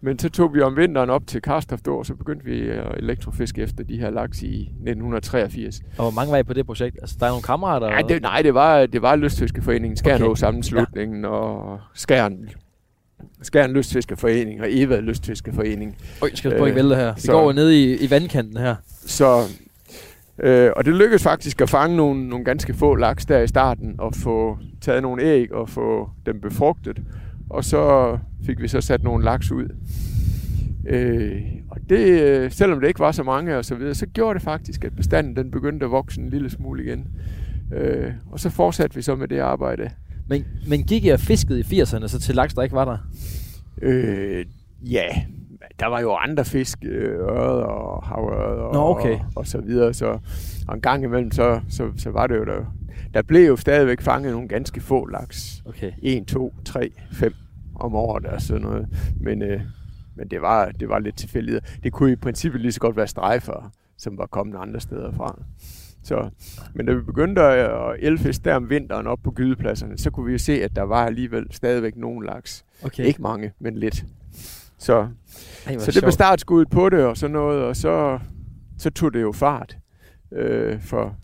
[SPEAKER 2] Men så tog vi om vinteren op til Karstoft og så begyndte vi at elektrofiske efter de her laks i 1983.
[SPEAKER 1] Og hvor mange var I på det projekt? Altså, der er nogle kammerater?
[SPEAKER 2] Ja, det, nej, det var, det var Lystfiskeforeningen, Skærn okay. sammenslutningen ja. og Skærn Skærn Lystfiskeforening og Eva Lystfiskeforening.
[SPEAKER 1] Øj, skal jeg prøve ikke her. Vi så, går ned i, i vandkanten her.
[SPEAKER 2] Så, øh, og det lykkedes faktisk at fange nogle, nogle ganske få laks der i starten, og få taget nogle æg og få dem befrugtet. Og så fik vi så sat nogle laks ud. Øh, og det, øh, selvom det ikke var så mange og så videre, så gjorde det faktisk, at bestanden den begyndte at vokse en lille smule igen. Øh, og så fortsatte vi så med det arbejde.
[SPEAKER 1] Men, men gik jeg fisket i 80'erne så til laks, der ikke var der?
[SPEAKER 2] Øh, ja, der var jo andre fisk, øh, øret og havøret og,
[SPEAKER 1] Nå, okay.
[SPEAKER 2] og, og så videre. Så, og en gang imellem, så, så, så var det jo der. Der blev jo stadigvæk fanget nogle ganske få laks.
[SPEAKER 1] Okay.
[SPEAKER 2] 1, 2, 3, 5 om året og sådan noget. Men, øh, men det, var, det var lidt tilfældigt. Det kunne i princippet lige så godt være strejfer, som var kommet andre steder fra. Så, men da vi begyndte at elfiske der om vinteren op på gydepladserne, så kunne vi jo se, at der var alligevel stadigvæk nogle laks. Okay. Ikke mange, men lidt. Så, Ej, så det blev startskuddet på det og sådan noget, og så, så tog det jo fart. Øh, for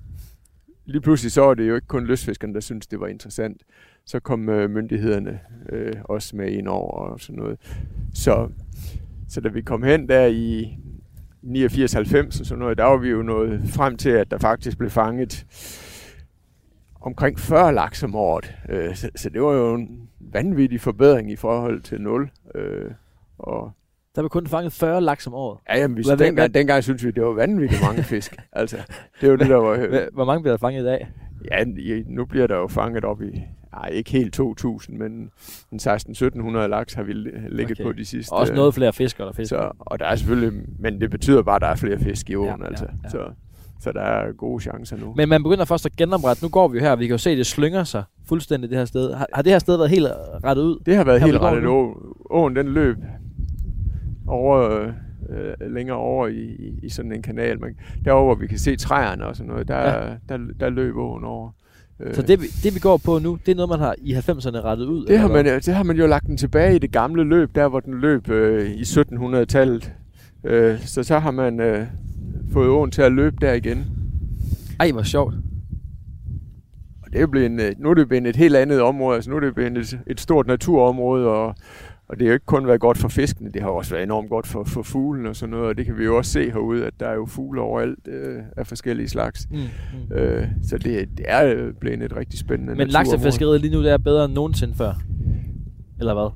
[SPEAKER 2] lige pludselig så er det jo ikke kun lystfiskerne, der synes, det var interessant. Så kom øh, myndighederne øh, også med ind over og sådan noget. Så, så da vi kom hen der i 89-90 og sådan noget, der var vi jo nået frem til, at der faktisk blev fanget omkring 40 laks om året. Øh, så, så det var jo en vanvittig forbedring i forhold til 0. Øh, og
[SPEAKER 1] der blev kun fanget 40 laks om året.
[SPEAKER 2] Ja, jamen, vi,
[SPEAKER 1] Hvad- hvad-
[SPEAKER 2] dengang, dengang synes vi, det var vanvittigt mange fisk. altså, det er jo det, der var...
[SPEAKER 1] Hva- Hvor mange bliver der fanget i dag?
[SPEAKER 2] Ja, nu bliver der jo fanget op i... Nej, ikke helt 2.000, men en 16-1700 laks har vi li- ligget
[SPEAKER 1] Okay.
[SPEAKER 2] på de sidste...
[SPEAKER 1] Også noget flere fiskere, der fisker.
[SPEAKER 2] Så, og der er selvfølgelig... Men det betyder bare, at der er flere fisk i åen,
[SPEAKER 1] Ja,
[SPEAKER 2] ja,
[SPEAKER 1] ja,
[SPEAKER 2] altså.
[SPEAKER 1] ja.
[SPEAKER 2] Så, så der er gode chancer nu.
[SPEAKER 1] Men man begynder først at genoprette. Nu går vi jo her, vi kan jo se, at det slynger sig fuldstændig det her sted. Har, har det her sted været helt rettet ud?
[SPEAKER 2] Det har været
[SPEAKER 1] Her
[SPEAKER 2] helt rettet. Å- Åen, den løb over, øh, længere over i, i, i sådan en kanal. Men derovre, hvor vi kan se træerne og sådan noget, der,
[SPEAKER 1] Ja.
[SPEAKER 2] ja. der, der løb åen over. Øh,
[SPEAKER 1] Så det, vi- det vi går på nu, det er noget, man har i 90'erne rettet ud?
[SPEAKER 2] det, har man, det har man jo lagt den tilbage i det gamle løb, der hvor den løb øh, i 1700-tallet. Øh, så så har man øh, fået åen til at løbe der igen.
[SPEAKER 1] Ej, hvor sjovt.
[SPEAKER 2] Og det er blevet, en, øh, nu er det blevet et helt andet område. Altså nu er det blevet et, et stort naturområde, og, og det har jo ikke kun været godt for fiskene, det har også været enormt godt for, for fuglen og sådan noget. Og det kan vi jo også se herude, at der er jo fugle overalt øh, af forskellige slags.
[SPEAKER 1] Mm, mm.
[SPEAKER 2] Øh, så det, det er øh, blevet et rigtig spændende
[SPEAKER 1] Men laksefiskeriet lige nu, det er bedre end nogensinde før? Eller hvad?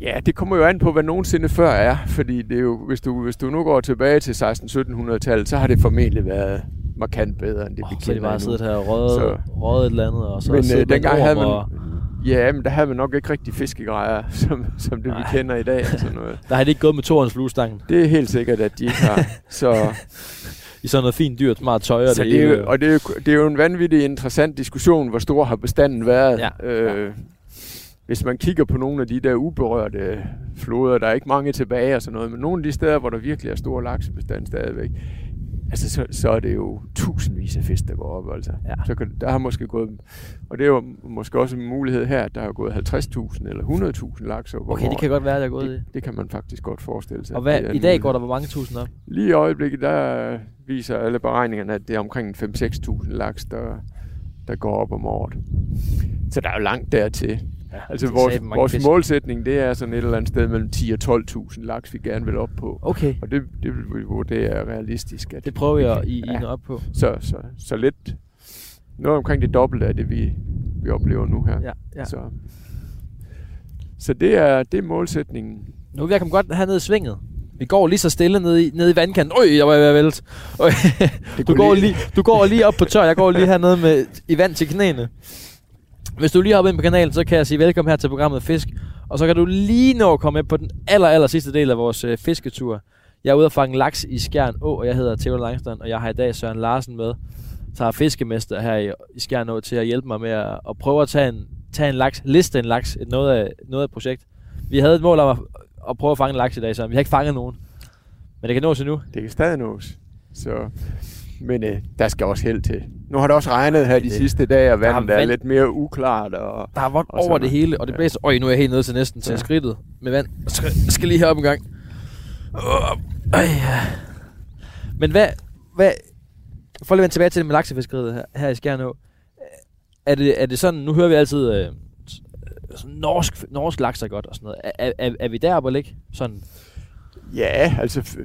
[SPEAKER 2] Ja, det kommer jo an på, hvad nogensinde før er. Fordi det er jo, hvis, du, hvis du nu går tilbage til 16-1700-tallet, så har det formentlig været markant bedre, end det
[SPEAKER 1] Oh,
[SPEAKER 2] vi
[SPEAKER 1] så er de
[SPEAKER 2] kender
[SPEAKER 1] bare siddet her og røget,
[SPEAKER 2] Så-
[SPEAKER 1] røget et eller andet, og så
[SPEAKER 2] Men øh, dengang havde man...
[SPEAKER 1] Og,
[SPEAKER 2] Ja, men der havde man nok ikke rigtig fiskegrejer, som, som det
[SPEAKER 1] Nej.
[SPEAKER 2] vi kender i dag. Og sådan noget.
[SPEAKER 1] der har de ikke gået med torens fluestangen.
[SPEAKER 2] Det er helt sikkert, at de ikke har. Så,
[SPEAKER 1] I sådan noget fint dyrt, smart tøj og
[SPEAKER 2] så
[SPEAKER 1] det,
[SPEAKER 2] det, er
[SPEAKER 1] hele.
[SPEAKER 2] jo, og det, er jo, det er jo en vanvittig interessant diskussion, hvor stor har bestanden været.
[SPEAKER 1] Ja,
[SPEAKER 2] Øh, hvis man kigger på nogle af de der uberørte floder, der er ikke mange tilbage og sådan noget, men nogle af de steder, hvor der virkelig er stor laksebestand stadigvæk, altså så, så er det jo tusindvis af fisk, der går op. Altså.
[SPEAKER 1] Ja.
[SPEAKER 2] Så kan, der har måske gået, og det er jo måske også en mulighed her, at der har gået 50.000 eller 100.000 laks op.
[SPEAKER 1] Okay, det kan godt være, der er gået
[SPEAKER 2] det, det kan man faktisk godt forestille sig.
[SPEAKER 1] Og hvad, i dag
[SPEAKER 2] mulighed.
[SPEAKER 1] går der hvor mange tusind op?
[SPEAKER 2] Lige i øjeblikket, der viser alle beregningerne, at det er omkring 5-6.000 laks, der, der går op om året. Så der er jo langt dertil.
[SPEAKER 1] Ja,
[SPEAKER 2] Altså vores, vores
[SPEAKER 1] fisk.
[SPEAKER 2] målsætning, det er sådan et eller andet sted mellem 10 og 12.000 laks, vi gerne vil op på.
[SPEAKER 1] Okay,
[SPEAKER 2] Og det, det vil vi vurdere er realistisk. At
[SPEAKER 1] det prøver jeg i,
[SPEAKER 2] kan-
[SPEAKER 1] i op på.
[SPEAKER 2] Så, så, så lidt, noget omkring det dobbelte af det, vi, vi oplever nu her.
[SPEAKER 1] Ja, ja.
[SPEAKER 2] Så, så det, er, det er målsætningen.
[SPEAKER 1] Nu vi ved at komme godt hernede i svinget. Vi går lige så stille nede i, nede i vandkanten. Øj, jeg var ved at vælte. Øj,
[SPEAKER 2] Det
[SPEAKER 1] du, går lige, du går lige op på tør. Jeg går lige hernede med, i vand til knæene. Hvis du lige hopper ind på kanalen, så kan jeg sige velkommen her til programmet Fisk. Og så kan du lige nå at komme med på den aller, aller sidste del af vores øh, fisketur. Jeg er ude at fange laks i Skjern Å, og jeg hedder Theo Langstrand, og jeg har i dag Søren Larsen med, tager fiskemester her i, i Skjern Å, til at hjælpe mig med at, at prøve at tage en, tage en laks, liste en laks, et noget af, noget af et projekt. Vi havde et mål om at, at prøve at fange en laks i dag, så vi har ikke fanget nogen. Men det kan nås endnu.
[SPEAKER 2] Det kan stadig nås. Så, men øh, der skal også held til. Nu har det også regnet her de
[SPEAKER 1] Det-
[SPEAKER 2] sidste dage, og vandet er
[SPEAKER 1] vand.
[SPEAKER 2] lidt mere uklart. Og,
[SPEAKER 1] Der er
[SPEAKER 2] så
[SPEAKER 1] over det hele, og det blæser. Øj, nu er jeg helt nede til næsten til
[SPEAKER 2] Ja.
[SPEAKER 1] skridtet med vand. Jeg skal, skal lige herop en gang. Ej, ja. Men hvad, hvad, for lige at vende tilbage til det med laksefiskeriet her, her i Skjernå. Er det, er det sådan, nu hører vi altid, øh, norsk, norsk laks er godt og sådan noget. Er, er, er vi deroppe eller ikke? Sådan,
[SPEAKER 2] ja, altså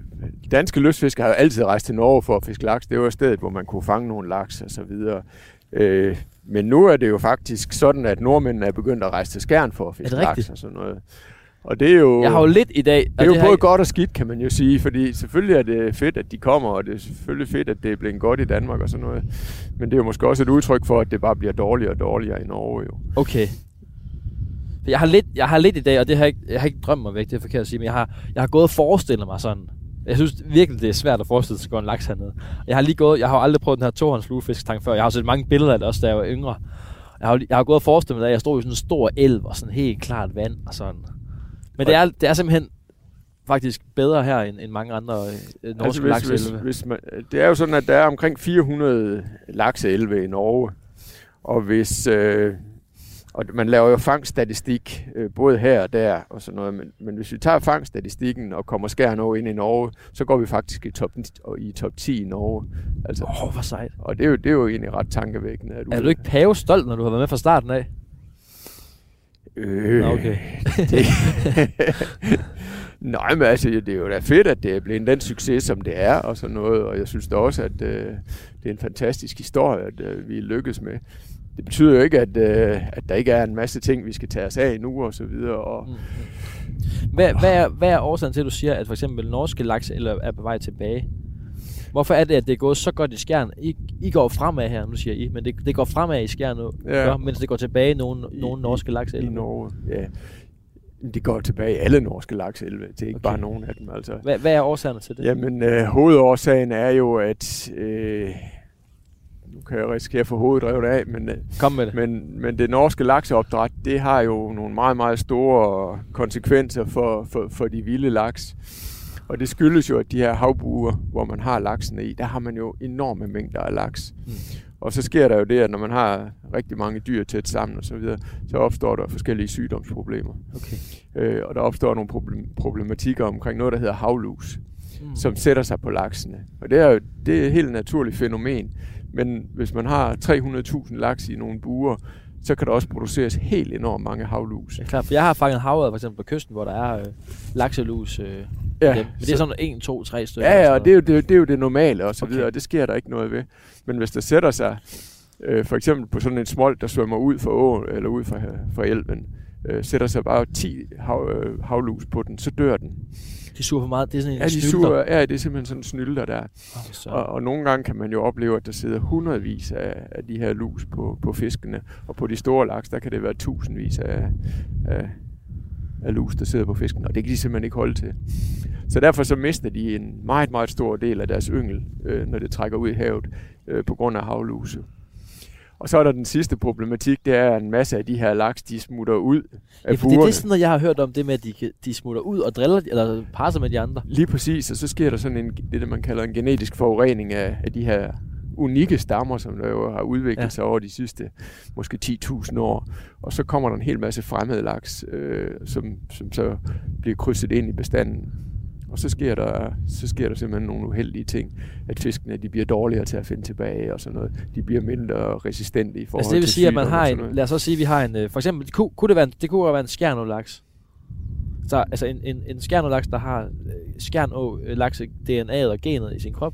[SPEAKER 2] danske lystfiskere har jo altid rejst til Norge for at fiske laks. Det var et sted, hvor man kunne fange nogle laks og så videre. Øh, men nu er det jo faktisk sådan, at nordmændene er begyndt at rejse til Skjern for at fiske
[SPEAKER 1] det rigtigt?
[SPEAKER 2] laks og sådan noget. Og det er jo...
[SPEAKER 1] jeg har jo lidt i dag.
[SPEAKER 2] Det er jo
[SPEAKER 1] har
[SPEAKER 2] både
[SPEAKER 1] jeg-
[SPEAKER 2] godt og skidt, kan man jo sige, fordi selvfølgelig er det fedt, at de kommer, og det er selvfølgelig fedt, at det er blevet godt i Danmark og sådan noget. Men det er jo måske også et udtryk for, at det bare bliver dårligere og dårligere i Norge jo.
[SPEAKER 1] Okay. Jeg har, lidt, jeg har lidt i dag, og det har jeg, ikke, jeg har ikke drømt mig væk, det er forkert at sige, men jeg har, jeg har gået og forestillet mig sådan. Jeg synes virkelig, det er svært at forestille sig at gå en laks hernede. Jeg har lige gået, jeg har aldrig prøvet den her tohånds fluefiskestang før. Jeg har set mange billeder af det også, da jeg var yngre. Jeg har, jeg har gået og forestillet mig, at jeg stod i sådan en stor elv og sådan helt klart vand og sådan. Men det er, det er simpelthen faktisk bedre her end, end mange andre øh, norske
[SPEAKER 2] Altså, hvis, hvis, hvis man, det er jo sådan, at der er omkring 400 lakseelve i Norge, og hvis... Øh, og man laver jo fangststatistik, øh, både her og der og sådan noget, men, men hvis vi tager fangststatistikken og kommer skærn over ind i Norge, så går vi faktisk i top, i top 10 i Norge. Altså,
[SPEAKER 1] Åh, oh, hvor sejt.
[SPEAKER 2] Og det er, jo, det er jo egentlig ret tankevækkende. At
[SPEAKER 1] Er du ikke pave stolt, når du har været med fra starten af?
[SPEAKER 2] Øh,
[SPEAKER 1] Nå, okay.
[SPEAKER 2] det, Nej, men altså, det er jo da fedt, at det er blevet den succes, som det er, og sådan noget. Og jeg synes da også, at øh, det er en fantastisk historie, at øh, vi lykkes med. Det betyder jo ikke, at, øh, at der ikke er en masse ting, vi skal tage os af nu og så videre. Og,
[SPEAKER 1] Mm. Hvad, hvad, er, hvad er årsagen til, at du siger, at for eksempel norske laks eller er på vej tilbage? Hvorfor er det, at det er gået så godt i skjern? I, I går fremad her, nu siger I, men det, det går fremad i skjern nu,
[SPEAKER 2] Ja.
[SPEAKER 1] ja. mens det går tilbage i nogle, nogle norske laks.
[SPEAKER 2] I
[SPEAKER 1] eller
[SPEAKER 2] Norge, ja. De går tilbage i alle norske lakseelve. Det er ikke
[SPEAKER 1] Okay.
[SPEAKER 2] bare nogen af dem, altså.
[SPEAKER 1] Hvad, hvad er årsagerne til det?
[SPEAKER 2] Jamen, øh, hovedårsagen er jo, at... Øh, nu kan jeg risikere at få hovedet revet af, men, øh,
[SPEAKER 1] Kom med det.
[SPEAKER 2] men, men det norske lakseopdræt, det har jo nogle meget, meget store konsekvenser for, for, for de vilde laks. Og det skyldes jo, at de her havbuer, hvor man har laksene i, der har man jo enorme mængder af laks.
[SPEAKER 1] Mm.
[SPEAKER 2] Og så sker der jo det, at når man har rigtig mange dyr tæt sammen og så videre, så opstår der forskellige sygdomsproblemer.
[SPEAKER 1] Okay.
[SPEAKER 2] Øh, og der opstår nogle problem- problematikker omkring noget, der hedder havlus
[SPEAKER 1] Mm.
[SPEAKER 2] som sætter sig på laksene. Og det er jo det er et helt naturligt fænomen. Men hvis man har 300.000 laks i nogle buer, så kan der også produceres helt enormt mange havlus.
[SPEAKER 1] Ja, klart, for jeg har fanget havet for eksempel på kysten, hvor der er øh, lakselus. Øh, ja, dem. Men det er sådan 1, 2, 3 stykker.
[SPEAKER 2] Ja, ja, og det er jo det, det, er jo det normale og så
[SPEAKER 1] Okay.
[SPEAKER 2] videre, og det sker der ikke noget ved. Men hvis der sætter sig, øh, for eksempel på sådan en smold, der svømmer ud fra åen, eller ud fra, fra elven, øh, sætter sig bare 10 hav, øh, havlus på den, så dør den.
[SPEAKER 1] De suger for meget. Det er sådan en
[SPEAKER 2] Ja, de suger, ja, det er simpelthen sådan en snylder der.
[SPEAKER 1] Så.
[SPEAKER 2] Og, og nogle gange kan man jo opleve, at der sidder hundredvis af, af de her lus på, på fiskene. Og på de store laks, der kan det være tusindvis af, af, af lus, der sidder på fisken. Og det kan de simpelthen ikke holde til. Så derfor så mister de en meget, meget stor del af deres yngel, øh, når det trækker ud i havet, øh, på grund af havluse. Og så er der den sidste problematik, det er, at en masse af de her laks, de smutter ud af
[SPEAKER 1] Ja, for det, det er sådan noget, jeg har hørt om, det med, at de, de smutter ud og driller, eller passer med de andre.
[SPEAKER 2] Lige præcis, og så sker der sådan en, det, man kalder en genetisk forurening af, af de her unikke stammer, som der jo har udviklet
[SPEAKER 1] ja.
[SPEAKER 2] sig over de sidste måske 10.000 år. Og så kommer der en hel masse fremmede laks, øh, som, som så bliver krydset ind i bestanden. Og så sker, der, så sker der simpelthen nogle uheldige ting, at fiskene de bliver dårligere til at finde tilbage og sådan noget. De bliver mindre resistente i forhold
[SPEAKER 1] Altså det vil
[SPEAKER 2] til
[SPEAKER 1] sige, at man har
[SPEAKER 2] og
[SPEAKER 1] en, lad os så sige, at vi har en, øh, for eksempel, det kunne, kunne det, være en, det kunne være en skjernolaks. Så altså en, en, en skjernolaks, der har øh, skjernå øh, DNA'et og genet i sin krop,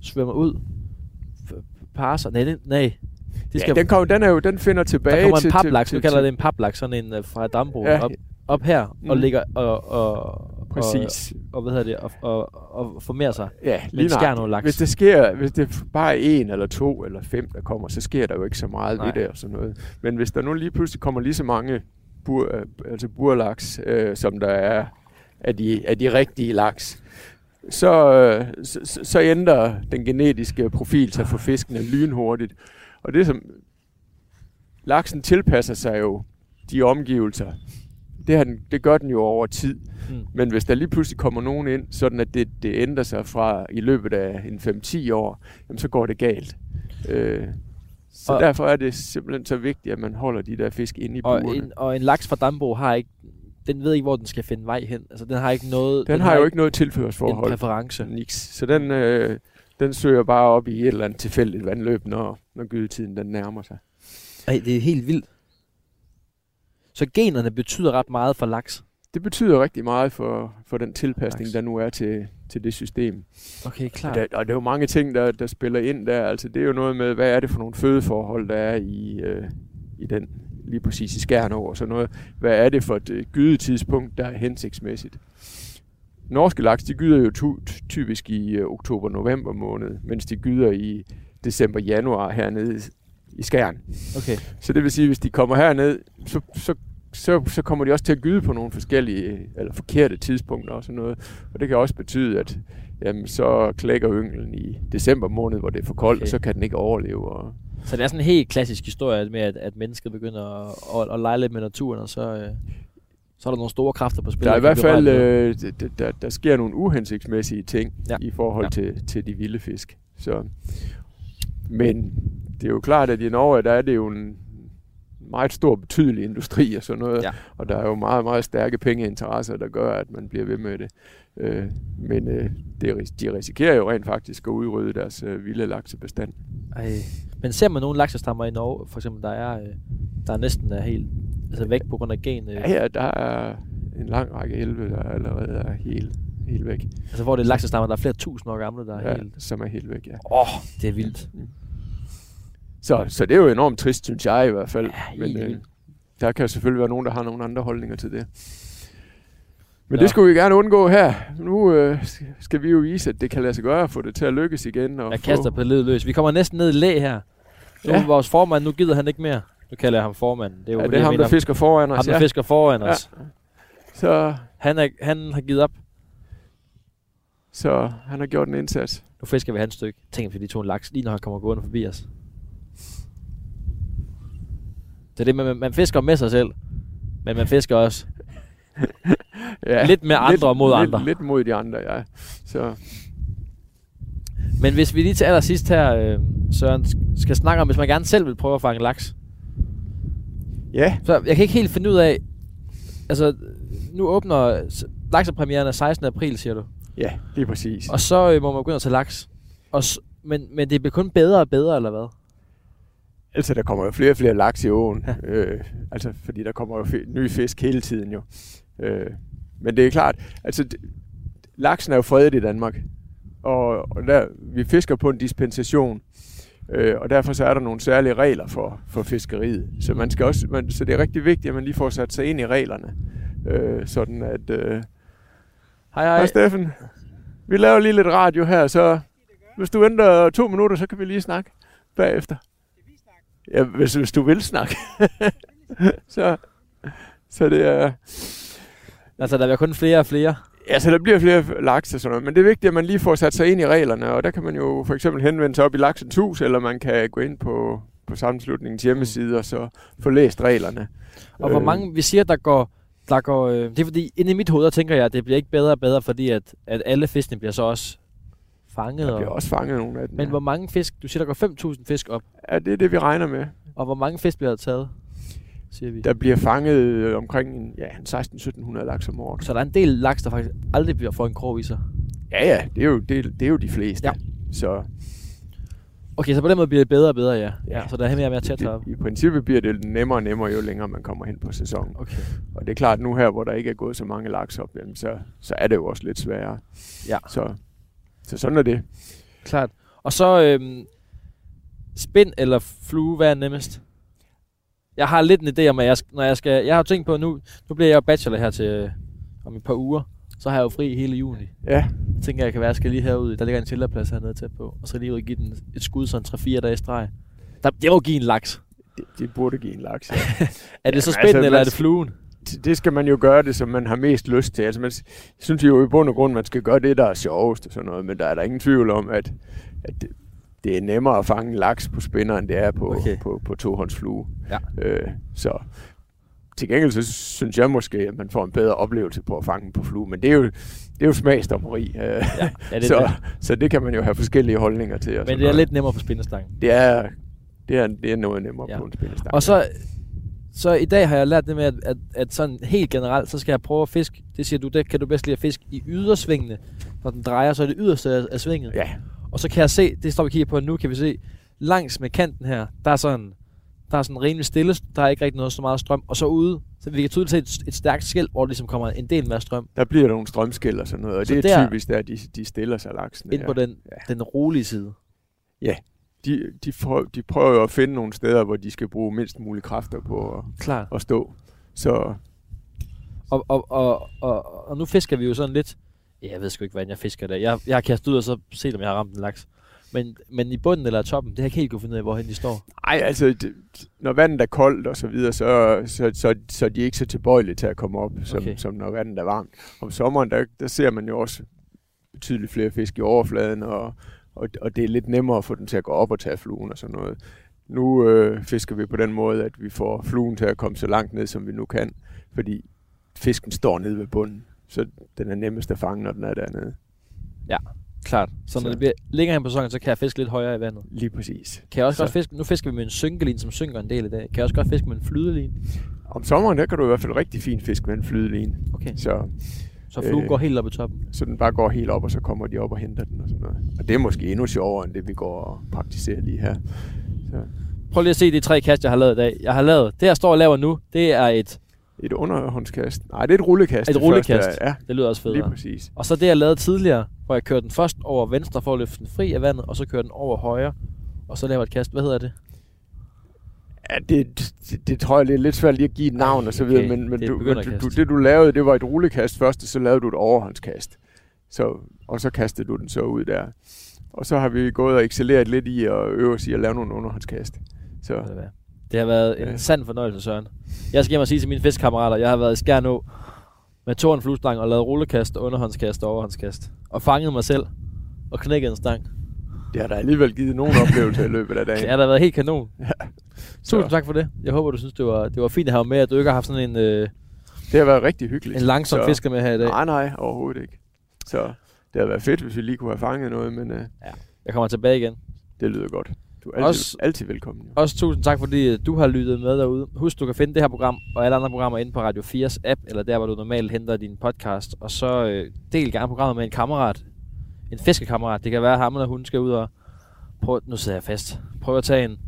[SPEAKER 1] svømmer ud, f- parser, nej, nej, det skal,
[SPEAKER 2] ja, den, kommer, den, er jo, den finder tilbage
[SPEAKER 1] der kommer
[SPEAKER 2] til...
[SPEAKER 1] en paplaks,
[SPEAKER 2] til,
[SPEAKER 1] nu kalder det en paplaks, sådan en fra Dambo,
[SPEAKER 2] Ja.
[SPEAKER 1] op, op her, og
[SPEAKER 2] Mm.
[SPEAKER 1] ligger og, og,
[SPEAKER 2] Præcis.
[SPEAKER 1] og, og hvad hedder det, og, og, og formerer sig.
[SPEAKER 2] Ja, lige nøjagtigt.
[SPEAKER 1] skjernolaks.
[SPEAKER 2] Hvis det sker, hvis det bare er en eller to eller fem, der kommer, så sker der jo ikke så meget
[SPEAKER 1] Nej.
[SPEAKER 2] ved det og sådan noget. Men hvis der nu lige pludselig kommer lige så mange bur, øh, altså burlaks, øh, som der er af de, af de rigtige laks, så, øh, så- så ændrer den genetiske profil sig for fiskene lynhurtigt. Og det som laksen tilpasser sig jo de omgivelser. Det, har den, det gør den jo over tid.
[SPEAKER 1] Mm.
[SPEAKER 2] Men hvis der lige pludselig kommer nogen ind, sådan at det, det ændrer sig fra i løbet af en 5-10 år, jamen så går det galt. Øh, så
[SPEAKER 1] Og-
[SPEAKER 2] og, derfor er det simpelthen så vigtigt, at man holder de der fisk inde i
[SPEAKER 1] Og
[SPEAKER 2] burene.
[SPEAKER 1] en, og en laks fra Dambo har ikke, den ved ikke, hvor den skal finde vej hen. Altså den har ikke noget,
[SPEAKER 2] Den, den har jo ikke noget
[SPEAKER 1] en
[SPEAKER 2] tilførsforhold.
[SPEAKER 1] præference.
[SPEAKER 2] Niks. Så den, øh, den søger bare op i et eller andet tilfældigt vandløb, når, når gydetiden den nærmer sig.
[SPEAKER 1] Ej, det er helt vildt. Så generne betyder ret meget for laks.
[SPEAKER 2] Det betyder rigtig meget for, for den tilpasning,
[SPEAKER 1] Laks.
[SPEAKER 2] der nu er til, til det system.
[SPEAKER 1] Okay, klart.
[SPEAKER 2] der, og det er jo mange ting, der, der spiller ind der. Altså, det er jo noget med, hvad er det for nogle fødeforhold, der er i, øh, i den, lige præcis i Skjernå og sådan noget. Hvad er det for et øh, gydetidspunkt, der er hensigtsmæssigt? Norske laks, de gyder jo tu, typisk i øh, oktober-november måned, mens de gyder i december-januar hernede i, Skjern.
[SPEAKER 1] Okay.
[SPEAKER 2] Så det vil sige, hvis de kommer herned, så, så, så, så kommer de også til at gyde på nogle forskellige, eller forkerte tidspunkter og sådan noget. Og det kan også betyde, at jamen, så klækker ynglen i december måned, hvor det er for koldt,
[SPEAKER 1] Okay.
[SPEAKER 2] og så kan den ikke overleve. Og,
[SPEAKER 1] Så det er sådan en helt klassisk historie med, at, at mennesket begynder at, at, at lege lidt med naturen, og så, øh, så er der nogle store kræfter på spil.
[SPEAKER 2] der er i hvert fald,
[SPEAKER 1] noget.
[SPEAKER 2] øh, der, der, der sker nogle uhensigtsmæssige ting
[SPEAKER 1] Ja.
[SPEAKER 2] i forhold
[SPEAKER 1] ja.
[SPEAKER 2] til, til de vilde fisk. Så, men det er jo klart, at i Norge, der er det jo en meget stor betydelig industri og sådan noget.
[SPEAKER 1] Ja.
[SPEAKER 2] Og der er jo meget, meget stærke pengeinteresser, der gør, at man bliver ved med det. Øh, men øh, det, de risikerer jo rent faktisk at udrydde deres øh, vilde laksebestand.
[SPEAKER 1] Ej. Men ser man nogle laksestammer i Norge, for eksempel, der er, øh, der er næsten er helt altså væk på grund af gen, øh,
[SPEAKER 2] Ja, her der er en lang række elve, der allerede er helt, helt væk.
[SPEAKER 1] altså hvor det er laksestammer, der er flere tusind år gamle, der er
[SPEAKER 2] Ja,
[SPEAKER 1] helt...
[SPEAKER 2] som er helt væk, ja.
[SPEAKER 1] Åh, oh, det er vildt.
[SPEAKER 2] Så, så det er jo enormt trist, synes jeg i hvert fald.
[SPEAKER 1] Ja,
[SPEAKER 2] Men øh, der kan selvfølgelig være nogen, der har nogle andre holdninger til det. Men
[SPEAKER 1] Nå.
[SPEAKER 2] det skulle vi gerne undgå her. Nu øh, skal vi jo vise, at det kan lade sig gøre at få det til at lykkes igen. Og
[SPEAKER 1] Jeg kaster på livet løs. Vi kommer næsten ned i læ her. Nu
[SPEAKER 2] Ja.
[SPEAKER 1] ja. vores formand, nu gider han ikke mere. Nu kalder jeg ham formand. Det er jo
[SPEAKER 2] Ja, det er ham,
[SPEAKER 1] mener,
[SPEAKER 2] der fisker foran os.
[SPEAKER 1] ham, der
[SPEAKER 2] ja.
[SPEAKER 1] fisker foran
[SPEAKER 2] Ja.
[SPEAKER 1] os.
[SPEAKER 2] Så,
[SPEAKER 1] Han, er, han har givet op.
[SPEAKER 2] så han har gjort en indsats.
[SPEAKER 1] Nu fisker vi hans stykke. Tænk, hvis vi lige tog en laks, lige når han kommer gående forbi os. Det er det, man, man fisker med sig selv. Men man fisker også.
[SPEAKER 2] Ja,
[SPEAKER 1] Lidt med andre mod
[SPEAKER 2] lidt,
[SPEAKER 1] andre.
[SPEAKER 2] Lidt mod de andre, ja. Så
[SPEAKER 1] Men hvis vi lige til allersidst her, øh, Søren, sk- skal snakke om, hvis man gerne selv vil prøve at fange laks.
[SPEAKER 2] ja,
[SPEAKER 1] Så jeg kan ikke helt finde ud af, altså nu åbner laksepremieren er 16. april, siger du.
[SPEAKER 2] ja, lige præcis.
[SPEAKER 1] Og så øh, må man begynde at tage laks. Og men, men det bliver kun bedre og bedre, eller hvad?
[SPEAKER 2] Altså, der kommer jo flere og flere laks i åen. øh, altså, fordi der kommer jo fi- nye fisk hele tiden jo. Øh, men det er klart, altså, d- laksen er jo fredet i Danmark. Og, og der, vi fisker på en dispensation. Øh, og derfor så er der nogle særlige regler for, for fiskeriet. Så, man skal også, man, så det er rigtig vigtigt, at man lige får sat sig ind i reglerne. Øh, sådan at... Øh,
[SPEAKER 1] Hej,
[SPEAKER 2] Hej
[SPEAKER 1] hej.
[SPEAKER 2] Steffen. Vi laver lige lidt radio her, så hvis du venter to minutter, så kan vi lige snakke bagefter. Ja, hvis, hvis du vil snakke. så, så det er...
[SPEAKER 1] Altså, der bliver kun flere og flere.
[SPEAKER 2] Ja, så der bliver flere laks og sådan noget, men det er vigtigt, at man lige får sat sig ind i reglerne, og der kan man jo for eksempel henvende sig op i Laksens Hus, eller man kan gå ind på, på sammenslutningens hjemmeside og så få læst reglerne.
[SPEAKER 1] Og hvor
[SPEAKER 2] Øh,
[SPEAKER 1] mange, vi siger, der går... Der går øh, det er fordi, inde i mit hoved, der tænker jeg, at det bliver ikke bedre og bedre, fordi at, at alle fiskene bliver så også fanget.
[SPEAKER 2] Der bliver
[SPEAKER 1] Og,
[SPEAKER 2] også fanget nogle af dem.
[SPEAKER 1] men
[SPEAKER 2] ja.
[SPEAKER 1] hvor mange fisk, du siger, der går 5.000 fisk op,
[SPEAKER 2] Ja, det er det, vi regner med.
[SPEAKER 1] og hvor mange fisk bliver der taget, siger vi.
[SPEAKER 2] Der bliver fanget øh, omkring en, ja, en 16-1700 laks om året.
[SPEAKER 1] Så der er en del laks, der faktisk aldrig bliver får en krog i sig.
[SPEAKER 2] Ja, ja, det er jo, det, det er jo de fleste.
[SPEAKER 1] Ja.
[SPEAKER 2] Så
[SPEAKER 1] Okay, så på den måde bliver det bedre og bedre, ja.
[SPEAKER 2] Ja.
[SPEAKER 1] så der er mere og mere tæt op.
[SPEAKER 2] i princippet bliver det nemmere og nemmere, jo længere man kommer hen på sæsonen.
[SPEAKER 1] Okay.
[SPEAKER 2] Og det er klart, nu her, hvor der ikke er gået så mange laks op, jamen, så, så er det jo også lidt sværere.
[SPEAKER 1] Ja.
[SPEAKER 2] Så, så sådan er det.
[SPEAKER 1] Klart. Og så øhm, spind eller flue, hvad er nemmest? Jeg har lidt en idé om, at jeg, når jeg skal... Jeg har tænkt på, nu, nu bliver jeg jo bachelor her til øh, om et par uger. Så har jeg jo fri hele juni.
[SPEAKER 2] Ja,
[SPEAKER 1] Jeg tænker, jeg kan være, jeg skal lige herud. Der ligger en tillerplads hernede tæt på. Og så lige ud og give den et skud, sådan 3-4 dage i streg. Der, det må give en laks.
[SPEAKER 2] det, det burde give en laks. Ja.
[SPEAKER 1] Er det så
[SPEAKER 2] Jamen,
[SPEAKER 1] spind,
[SPEAKER 2] altså,
[SPEAKER 1] eller er det fluen?
[SPEAKER 2] Det- det skal man jo gøre det, som man har mest lyst til. Altså, man synes jo i bund og grund, man skal gøre det, der er sjovest og sådan noget, men der er der ingen tvivl om, at, at det, det er nemmere at fange en laks på spinner, end det er på,
[SPEAKER 1] Okay.
[SPEAKER 2] okay. på, på tohåndsflue.
[SPEAKER 1] Ja.
[SPEAKER 2] Øh, så til gengæld så synes jeg måske, at man får en bedre oplevelse på at fange den på flue, men det er jo, det er jo smagsdommeri. Øh,
[SPEAKER 1] Ja, ja det,
[SPEAKER 2] så,
[SPEAKER 1] det.
[SPEAKER 2] så det kan man jo have forskellige holdninger til.
[SPEAKER 1] Men det er
[SPEAKER 2] noget.
[SPEAKER 1] lidt nemmere på spindestangen.
[SPEAKER 2] Det er, det er, det er noget nemmere
[SPEAKER 1] Ja.
[SPEAKER 2] på en spillestang.
[SPEAKER 1] Og så, så i dag har jeg lært det med, at, at, at sådan helt generelt, så skal jeg prøve at fiske. Det siger du, det kan du bedst lide at fiske i ydersvingene. Når den drejer, så er det yderste af, af svinget.
[SPEAKER 2] Ja,
[SPEAKER 1] Og så kan jeg se, det står vi og kigger på nu, kan vi se, langs med kanten her, der er sådan, der er sådan rimelig stille, der er ikke rigtig noget så meget strøm. Og så ude, så vi kan tydeligt se et, et stærkt skæld, hvor der ligesom kommer en del mere strøm
[SPEAKER 2] der bliver der nogle strømskæld og sådan noget, og
[SPEAKER 1] Så
[SPEAKER 2] det
[SPEAKER 1] der-
[SPEAKER 2] er typisk der, de, de stiller sig laksene.
[SPEAKER 1] ind på den,
[SPEAKER 2] Ja.
[SPEAKER 1] den rolige side.
[SPEAKER 2] De, de, prøver, de prøver jo at finde nogle steder, hvor de skal bruge mindst mulige kræfter på at,
[SPEAKER 1] Klart.
[SPEAKER 2] at stå. Så
[SPEAKER 1] Og, og, og, og, og nu fisker vi jo sådan lidt, ja, jeg ved sgu ikke, hvordan jeg fisker der. Jeg, jeg har kastet ud og så set, om jeg har ramt en laks. Men, men i bunden eller toppen, det har jeg ikke helt kunne finde ud af, hvorhen de står.
[SPEAKER 2] ej, altså, det, når vandet er koldt og så videre, så, så, så, så er de ikke så tilbøjelige til at komme op, som,
[SPEAKER 1] okay.
[SPEAKER 2] som når vandet er varmt. Om sommeren, der, der ser man jo også betydeligt flere fisk i overfladen, og, og, og det er lidt nemmere at få dem til at gå op og tage fluen og sådan noget. Nu øh, fisker vi på den måde, at vi får fluen til at komme så langt ned, som vi nu kan, fordi fisken står nede ved bunden, så den er nemmest at fange, når den er dernede.
[SPEAKER 1] Klart. Så når
[SPEAKER 2] Så-
[SPEAKER 1] det bliver længere hen på sæsonen, så kan jeg fiske lidt højere i vandet.
[SPEAKER 2] Lige præcis.
[SPEAKER 1] Kan jeg også
[SPEAKER 2] Så-
[SPEAKER 1] godt fiske, nu fisker vi med en synkelin, som synker en del i dag. Kan jeg også godt fiske med en flydelin?
[SPEAKER 2] Om sommeren, der kan du i hvert fald rigtig fint fiske med en flydeline.
[SPEAKER 1] Okay.
[SPEAKER 2] Så,
[SPEAKER 1] Så fluen
[SPEAKER 2] Øh.
[SPEAKER 1] går helt op i toppen.
[SPEAKER 2] så den bare går helt op, og så kommer de op og henter den og sådan noget. Og det er måske endnu sjovere, end det vi går og praktiserer lige her. Så
[SPEAKER 1] Prøv lige at se de tre kast, jeg har lavet i dag. Jeg har lavet, det jeg står og laver nu, det er et,
[SPEAKER 2] et underhåndskast. Nej, det er et rullekast.
[SPEAKER 1] Et rullekast.
[SPEAKER 2] Første, ja,
[SPEAKER 1] det lyder også
[SPEAKER 2] lige
[SPEAKER 1] federe.
[SPEAKER 2] præcis.
[SPEAKER 1] Og så det, jeg lavede tidligere, hvor jeg kørte den først over venstre for at løfte den fri af vandet, og så kørte den over højre, og så laver et kast. Hvad hedder det?
[SPEAKER 2] Ja, det, det, det tror jeg, det er lidt svært lige at give et navn og så videre,
[SPEAKER 1] Okay,
[SPEAKER 2] men, men,
[SPEAKER 1] det et
[SPEAKER 2] du, men du, det du lavede, det var et rullekast først, og så lavede du et overhåndskast. Så, og så kastede du den så ud der. Og så har vi gået og excelleret lidt i at øve os i at lave nogle underhåndskast. Så?
[SPEAKER 1] Det har været en
[SPEAKER 2] Ja.
[SPEAKER 1] sand fornøjelse, Søren. Jeg skal hjem og sige til mine fiskekammerater, jeg har været i Skærnå med tårn fluestang og lavet rullekast, underhåndskast og overhåndskast. Og fanget mig selv og knækket en stang.
[SPEAKER 2] det har da alligevel givet nogle oplevelser i løbet af dagen.
[SPEAKER 1] Det har da været helt kanon.
[SPEAKER 2] Ja.
[SPEAKER 1] Tusind tak for det. Jeg håber, du synes, det var, det var fint at have med, at du ikke har haft sådan en, øh,
[SPEAKER 2] det har været rigtig hyggeligt.
[SPEAKER 1] en langsom
[SPEAKER 2] Så-
[SPEAKER 1] fisker med her i dag.
[SPEAKER 2] Nej, nej, overhovedet ikke. Så det havde været fedt, hvis vi lige kunne have fanget noget, men uh,
[SPEAKER 1] Jeg kommer tilbage igen.
[SPEAKER 2] det lyder godt. Du er altid,
[SPEAKER 1] Også-
[SPEAKER 2] altid velkommen. Jo.
[SPEAKER 1] Også tusind tak, fordi øh, du har lyttet med derude. Husk, du kan finde det her program og alle andre programmer inde på Radio 4's app, eller der, hvor du normalt henter din podcast. Og så øh, del gerne programmet med en kammerat. En fiskekammerat. Det kan være, at ham eller hun skal ud og prøve... Nu sidder jeg fast. Prøv at tage en,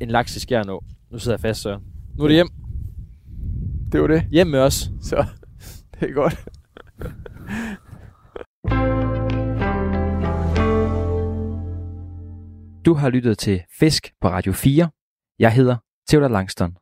[SPEAKER 1] en laks i skærnå. Nu sidder jeg fast, så. Nu er det hjem.
[SPEAKER 2] Det var det.
[SPEAKER 1] Hjem med os.
[SPEAKER 2] Så det er godt.
[SPEAKER 1] Du har lyttet til Fisk på Radio 4. Jeg hedder Theodor Langston.